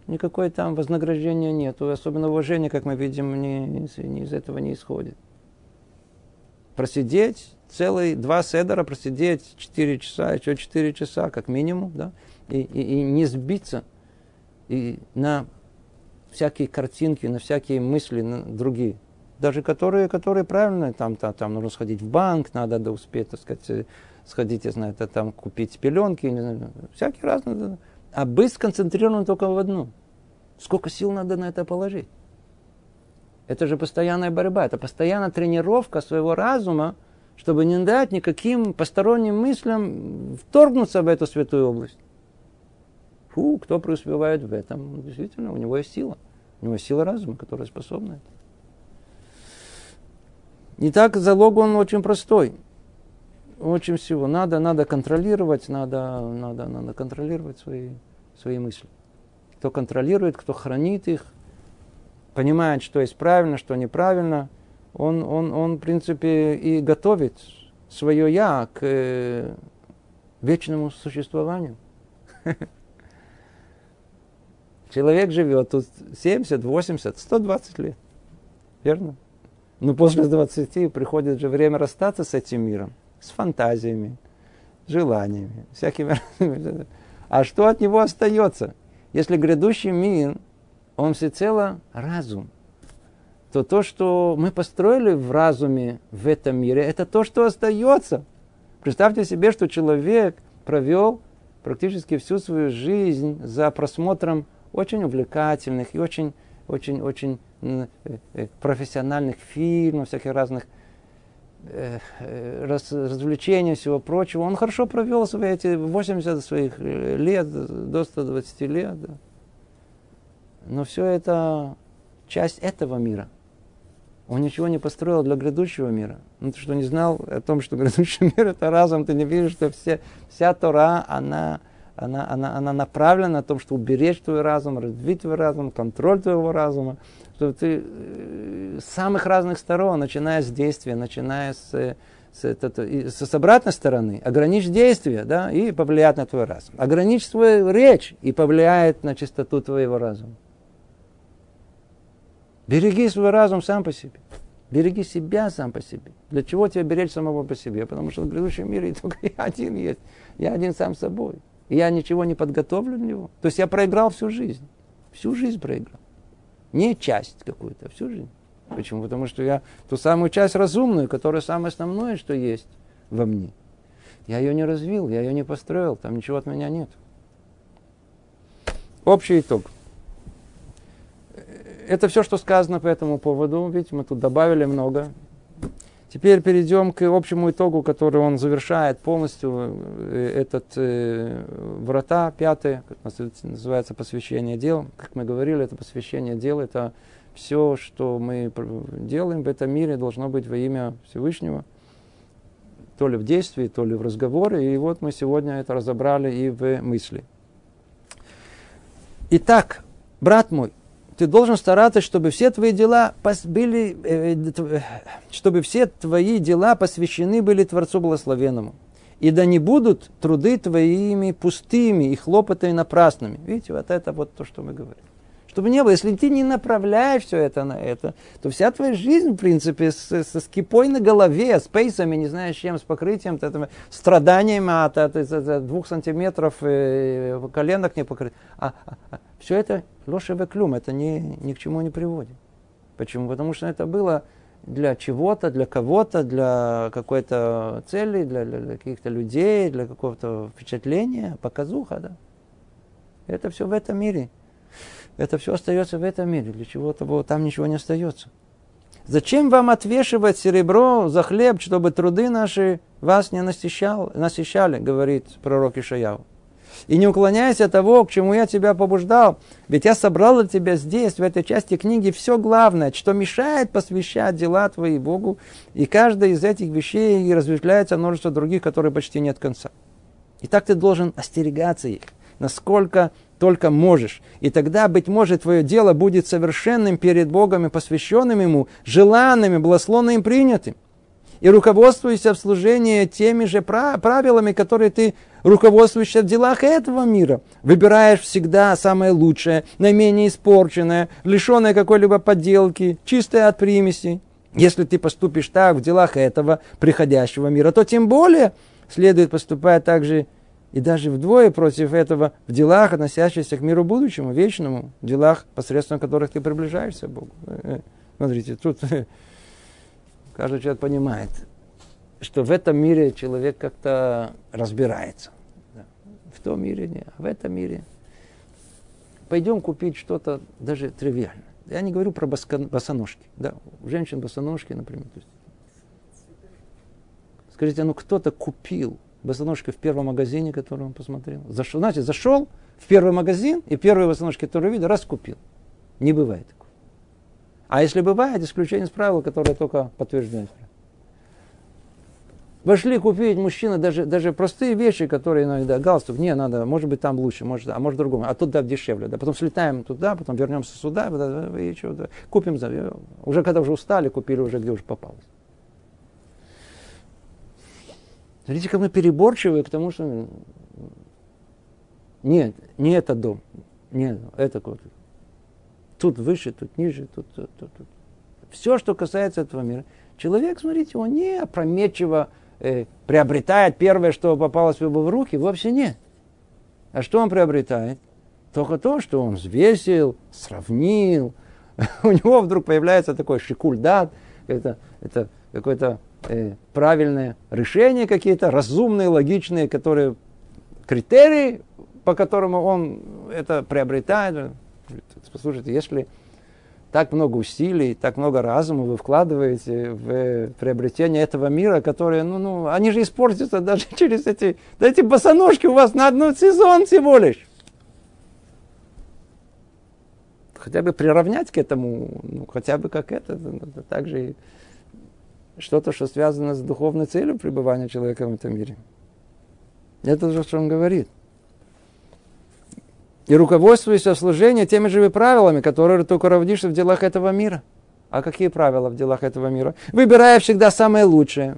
Никакой там вознаграждения нет, особенно уважения, как мы видим, не, не из этого не исходит просидеть целые два седера, просидеть 4 часа, еще 4 часа как минимум, да, и, и, и не сбиться и на всякие картинки, на всякие мысли на другие. Даже которые, которые правильные, там, там, там нужно сходить в банк, надо да, успеть, так сказать, сходить, я знаю, это, там купить пеленки, не знаю, всякие разные. А быть сконцентрирован только в одном. Сколько сил надо на это положить? Это же постоянная борьба, это постоянная тренировка своего разума, чтобы не дать никаким посторонним мыслям вторгнуться в эту святую область. Фу, кто преуспевает в этом, действительно, у него есть сила. У него есть сила разума, которая способна это. Не так залог он очень простой. Очень всего. Надо, надо контролировать, надо, надо, надо контролировать свои, свои мысли. Кто контролирует, кто хранит их, понимает, что есть правильно, что неправильно, он, он, он в принципе, и готовит свое «я» к э, вечному существованию. Человек живет тут 70, 80, 120 лет. Верно? Но после 20 приходит же время расстаться с этим миром, с фантазиями, желаниями, всякими. А что от него остается? Если грядущий мир он всецело разум. То то, что мы построили в разуме в этом мире, это то, что остается. Представьте себе, что человек провел практически всю свою жизнь за просмотром очень увлекательных и очень, очень, очень э, э, профессиональных фильмов, всяких разных э, раз, развлечений, всего прочего. Он хорошо провел свои эти 80 своих лет, до 120 лет. Но все это часть этого мира. Он ничего не построил для грядущего мира. Ну, ты что, не знал о том, что грядущий мир – это разум? Ты не видишь, что все, вся Тора, она, она, она, она направлена на том, чтобы уберечь твой разум, развить твой разум, контроль твоего разума. Что ты э, с самых разных сторон, начиная с действия, начиная с, с, с, с обратной стороны, ограничь действие, да, и повлияет на твой разум. Ограничь свою речь и повлияет на чистоту твоего разума. Береги свой разум сам по себе. Береги себя сам по себе. Для чего тебе беречь самого по себе? Потому что в грядущем мире только я один есть. Я один сам собой. И я ничего не подготовлю для него. То есть я проиграл всю жизнь. Всю жизнь проиграл. Не часть какую-то, а всю жизнь. Почему? Потому что я ту самую часть разумную, которая самое основное, что есть во мне. Я ее не развил, я ее не построил, там ничего от меня нет. Общий итог это все, что сказано по этому поводу. Видите, мы тут добавили много. Теперь перейдем к общему итогу, который он завершает полностью э, этот э, врата пятые, как называется посвящение дел. Как мы говорили, это посвящение дел, это все, что мы делаем в этом мире, должно быть во имя Всевышнего. То ли в действии, то ли в разговоре. И вот мы сегодня это разобрали и в мысли. Итак, брат мой, ты должен стараться, чтобы все твои дела были, э, э, чтобы все твои дела посвящены были Творцу Благословенному. И да не будут труды твоими пустыми и хлопоты напрасными. Видите, вот это вот то, что мы говорим. Чтобы не было, если ты не направляешь все это на это, то вся твоя жизнь, в принципе, с, со скипой на голове, с пейсами, не знаю, с чем, с покрытием, с страданиями от, от, от, от двух сантиметров э, коленок не покрыть. А, а, а, все это ложевый клюм, это ни, ни к чему не приводит. Почему? Потому что это было для чего-то, для кого-то, для какой-то цели, для, для каких-то людей, для какого-то впечатления, показуха, да. Это все в этом мире. Это все остается в этом мире. Для чего-то там ничего не остается. Зачем вам отвешивать серебро за хлеб, чтобы труды наши вас не насыщал, насыщали, говорит пророк Ишаяу. И не уклоняйся от того, к чему я тебя побуждал. Ведь я собрал для тебя здесь, в этой части книги, все главное, что мешает посвящать дела твои Богу. И каждая из этих вещей разветвляется множество других, которые почти нет конца. И так ты должен остерегаться их, насколько только можешь. И тогда, быть может, твое дело будет совершенным перед Богом и посвященным Ему, желанным и благословенным принятым. И руководствуйся в служении теми же правилами, которые ты руководствуешься в делах этого мира. Выбираешь всегда самое лучшее, наименее испорченное, лишенное какой-либо подделки, чистое от примесей. Если ты поступишь так в делах этого приходящего мира, то тем более следует поступать так же и даже вдвое против этого в делах, относящихся к миру будущему, вечному, в делах, посредством которых ты приближаешься к Богу. Э, э, смотрите, тут каждый человек понимает, что в этом мире человек как-то разбирается. В том мире не, а в этом мире. Пойдем купить что-то даже тривиальное. Я не говорю про босоножки. Да, у женщин босоножки, например. Скажите, ну кто-то купил босоножки в первом магазине, который он посмотрел. Зашел, значит, зашел в первый магазин и первые босоножки, которые видел, раз купил. Не бывает такого. А если бывает, исключение из правила, которое только подтверждает. Вошли купить мужчина даже, даже простые вещи, которые иногда, галстук, не, надо, может быть там лучше, может, а может другому, а тут да, дешевле, да, потом слетаем туда, потом вернемся сюда, и что, да, купим, за, уже когда уже устали, купили уже где уже попалось. Смотрите, как мы переборчивы к тому, что... Нет, не этот дом. Нет, это вот. Тут выше, тут ниже, тут, тут, тут, тут. Все, что касается этого мира. Человек, смотрите, он не опрометчиво э, приобретает первое, что попалось ему в руки, вовсе нет. А что он приобретает? Только то, что он взвесил, сравнил. У него вдруг появляется такой шикульдат, это, это какое-то э, правильное решение какие-то, разумные, логичные, которые критерии, по которым он это приобретает. Послушайте, если так много усилий, так много разума вы вкладываете в приобретение этого мира, которые, ну, ну, они же испортятся даже через эти, да эти босоножки у вас на одну сезон всего лишь. хотя бы приравнять к этому, ну, хотя бы как это, также что-то, что связано с духовной целью пребывания человека в этом мире. Это же, что он говорит. И руководствуйся в теми же правилами, которые ты руководишься в делах этого мира. А какие правила в делах этого мира? Выбирая всегда самое лучшее.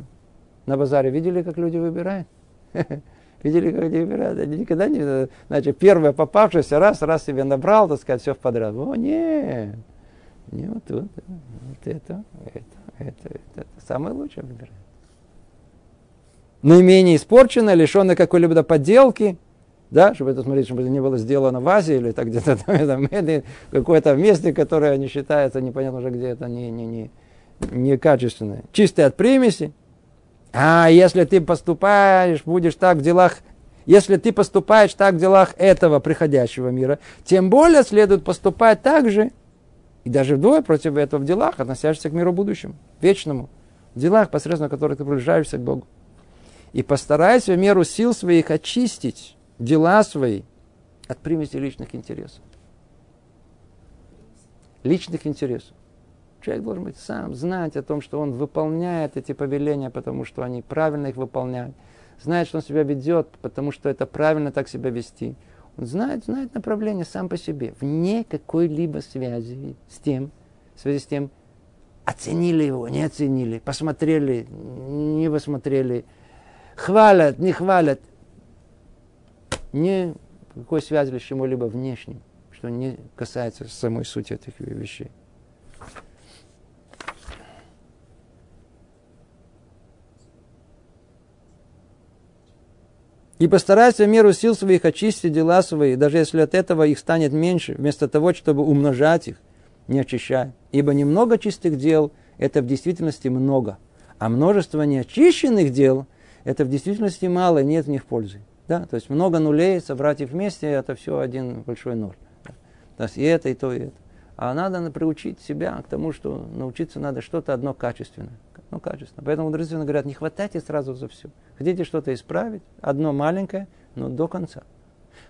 На базаре видели, как люди выбирают? Видели, как люди выбирают? Они никогда не... Значит, первое попавшееся, раз, раз себе набрал, так сказать, все в подряд. О, нет. Не вот тут, вот это, это, это, это, это. Самое лучшее выбирает. Наименее испорченное, лишенное какой-либо подделки, да, чтобы это смотреть, чтобы это не было сделано в Азии или так где-то там, какое-то месте, которое не считается, непонятно уже где это, не, не, не, не качественное. Чистое от примеси. А если ты поступаешь, будешь так в делах, если ты поступаешь так в делах этого приходящего мира, тем более следует поступать так же, и даже вдвое против этого в делах, относящихся к миру будущему, вечному, в делах, посредством которых ты приближаешься к Богу. И постарайся в меру сил своих очистить дела свои от примеси личных интересов. Личных интересов. Человек должен быть сам, знать о том, что он выполняет эти повеления, потому что они правильно их выполняют. Знает, что он себя ведет, потому что это правильно так себя вести. Знает, знает направление сам по себе, вне какой-либо связи с тем, в связи с тем, оценили его, не оценили, посмотрели, не посмотрели, хвалят, не хвалят не какой связи с чему-либо внешним, что не касается самой сути этих вещей. И постарайся в меру сил своих очистить дела свои, даже если от этого их станет меньше, вместо того, чтобы умножать их, не очищая. Ибо немного чистых дел – это в действительности много, а множество неочищенных дел – это в действительности мало, нет в них пользы. Да? То есть много нулей собрать их вместе, это все один большой ноль. То есть и это, и то, и это. А надо приучить себя к тому, что научиться надо что-то одно качественное. Ну, качественно. Поэтому мудрецы говорят, не хватайте сразу за все. Хотите что-то исправить, одно маленькое, но до конца.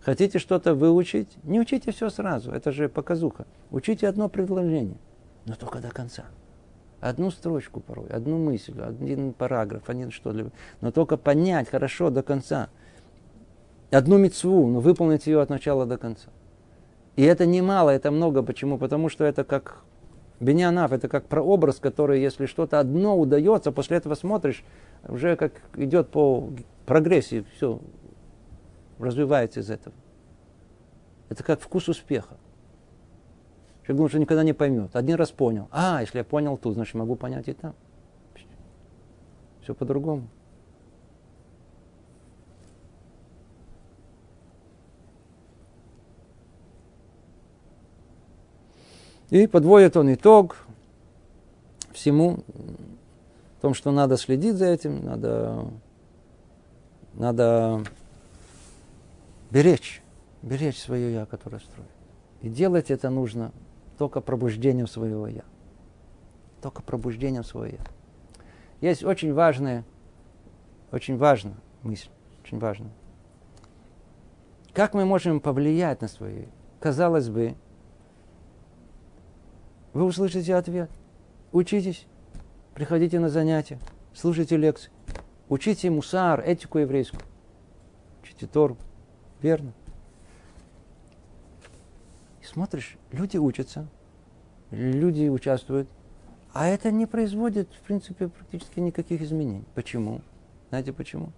Хотите что-то выучить, не учите все сразу, это же показуха. Учите одно предложение, но только до конца. Одну строчку порой, одну мысль, один параграф, один что-либо. Но только понять хорошо до конца одну мецву, но выполнить ее от начала до конца. И это немало, это много. Почему? Потому что это как Бенянав, это как прообраз, который, если что-то одно удается, после этого смотришь, уже как идет по прогрессии, все развивается из этого. Это как вкус успеха. Человек думает, что никогда не поймет. Один раз понял. А, если я понял тут, значит могу понять и там. Все по-другому. И подводит он итог всему, в том, что надо следить за этим, надо, надо беречь, беречь свое я, которое строит. И делать это нужно только пробуждением своего я. Только пробуждением своего я. Есть очень важная, очень важная мысль, очень важная. Как мы можем повлиять на свое? Казалось бы, вы услышите ответ. Учитесь, приходите на занятия, слушайте лекции, учите мусар, этику еврейскую, учите Тору. Верно. И смотришь, люди учатся, люди участвуют, а это не производит, в принципе, практически никаких изменений. Почему? Знаете почему?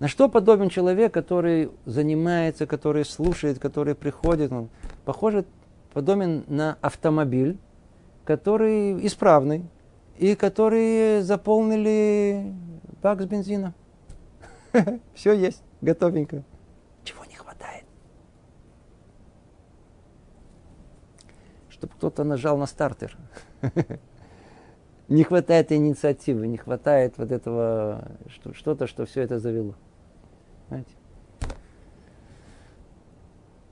На что подобен человек, который занимается, который слушает, который приходит? Он похоже, подобен на автомобиль, который исправный и которые заполнили бак с бензином. Все есть, готовенько. Чего не хватает? Чтобы кто-то нажал на стартер. Не хватает инициативы, не хватает вот этого, что-то, что все это завело. Знаете?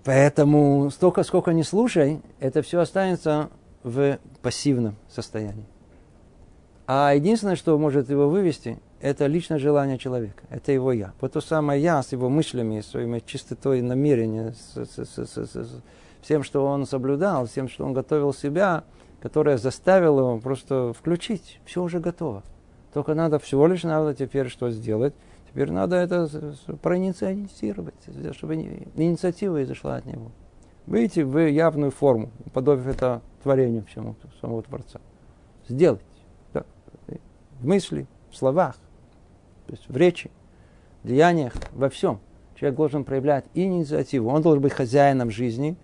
Поэтому столько, сколько не слушай, это все останется в пассивном состоянии. А единственное, что может его вывести, это личное желание человека. Это его я. Вот то самое я с его мыслями, своими чистотой намерения, с, с, с, с, с всем, что он соблюдал, всем, что он готовил себя, которая заставила его просто включить. Все уже готово. Только надо всего лишь надо теперь что сделать? Теперь надо это проинициировать, чтобы инициатива изошла от него. Выйти в явную форму, подобив это творению всему самого Творца. Сделать. Да. В мысли, в словах, то есть в речи, в деяниях, во всем. Человек должен проявлять инициативу. Он должен быть хозяином жизни,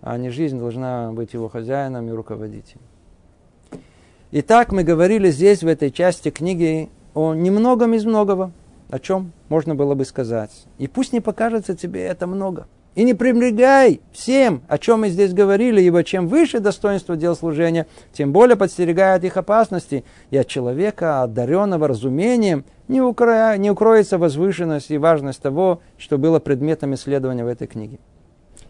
а не жизнь должна быть его хозяином и руководителем. Итак, мы говорили здесь, в этой части книги, о немногом из многого, о чем можно было бы сказать. И пусть не покажется тебе это много. И не пренебрегай всем, о чем мы здесь говорили, ибо чем выше достоинство дел служения, тем более подстерегает их опасности, и от человека, одаренного разумением, не, укро... не укроется возвышенность и важность того, что было предметом исследования в этой книге.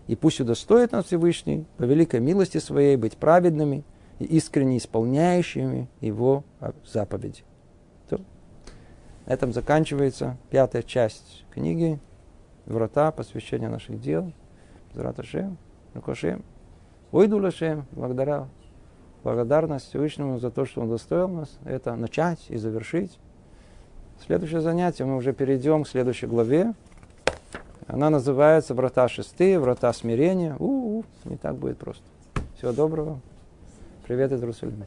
И пусть удостоит нас Всевышний по великой милости своей быть праведными и искренне исполняющими его заповеди. То. На этом заканчивается пятая часть книги врата посвящения наших дел. Зрат Ашем, Рукашем. Уйду Лашем, благодаря благодарность Всевышнему за то, что Он достоил нас, это начать и завершить. Следующее занятие мы уже перейдем к следующей главе. Она называется «Врата шестые», «Врата смирения». У-у, не так будет просто. Всего доброго. Привет из Иерусалима.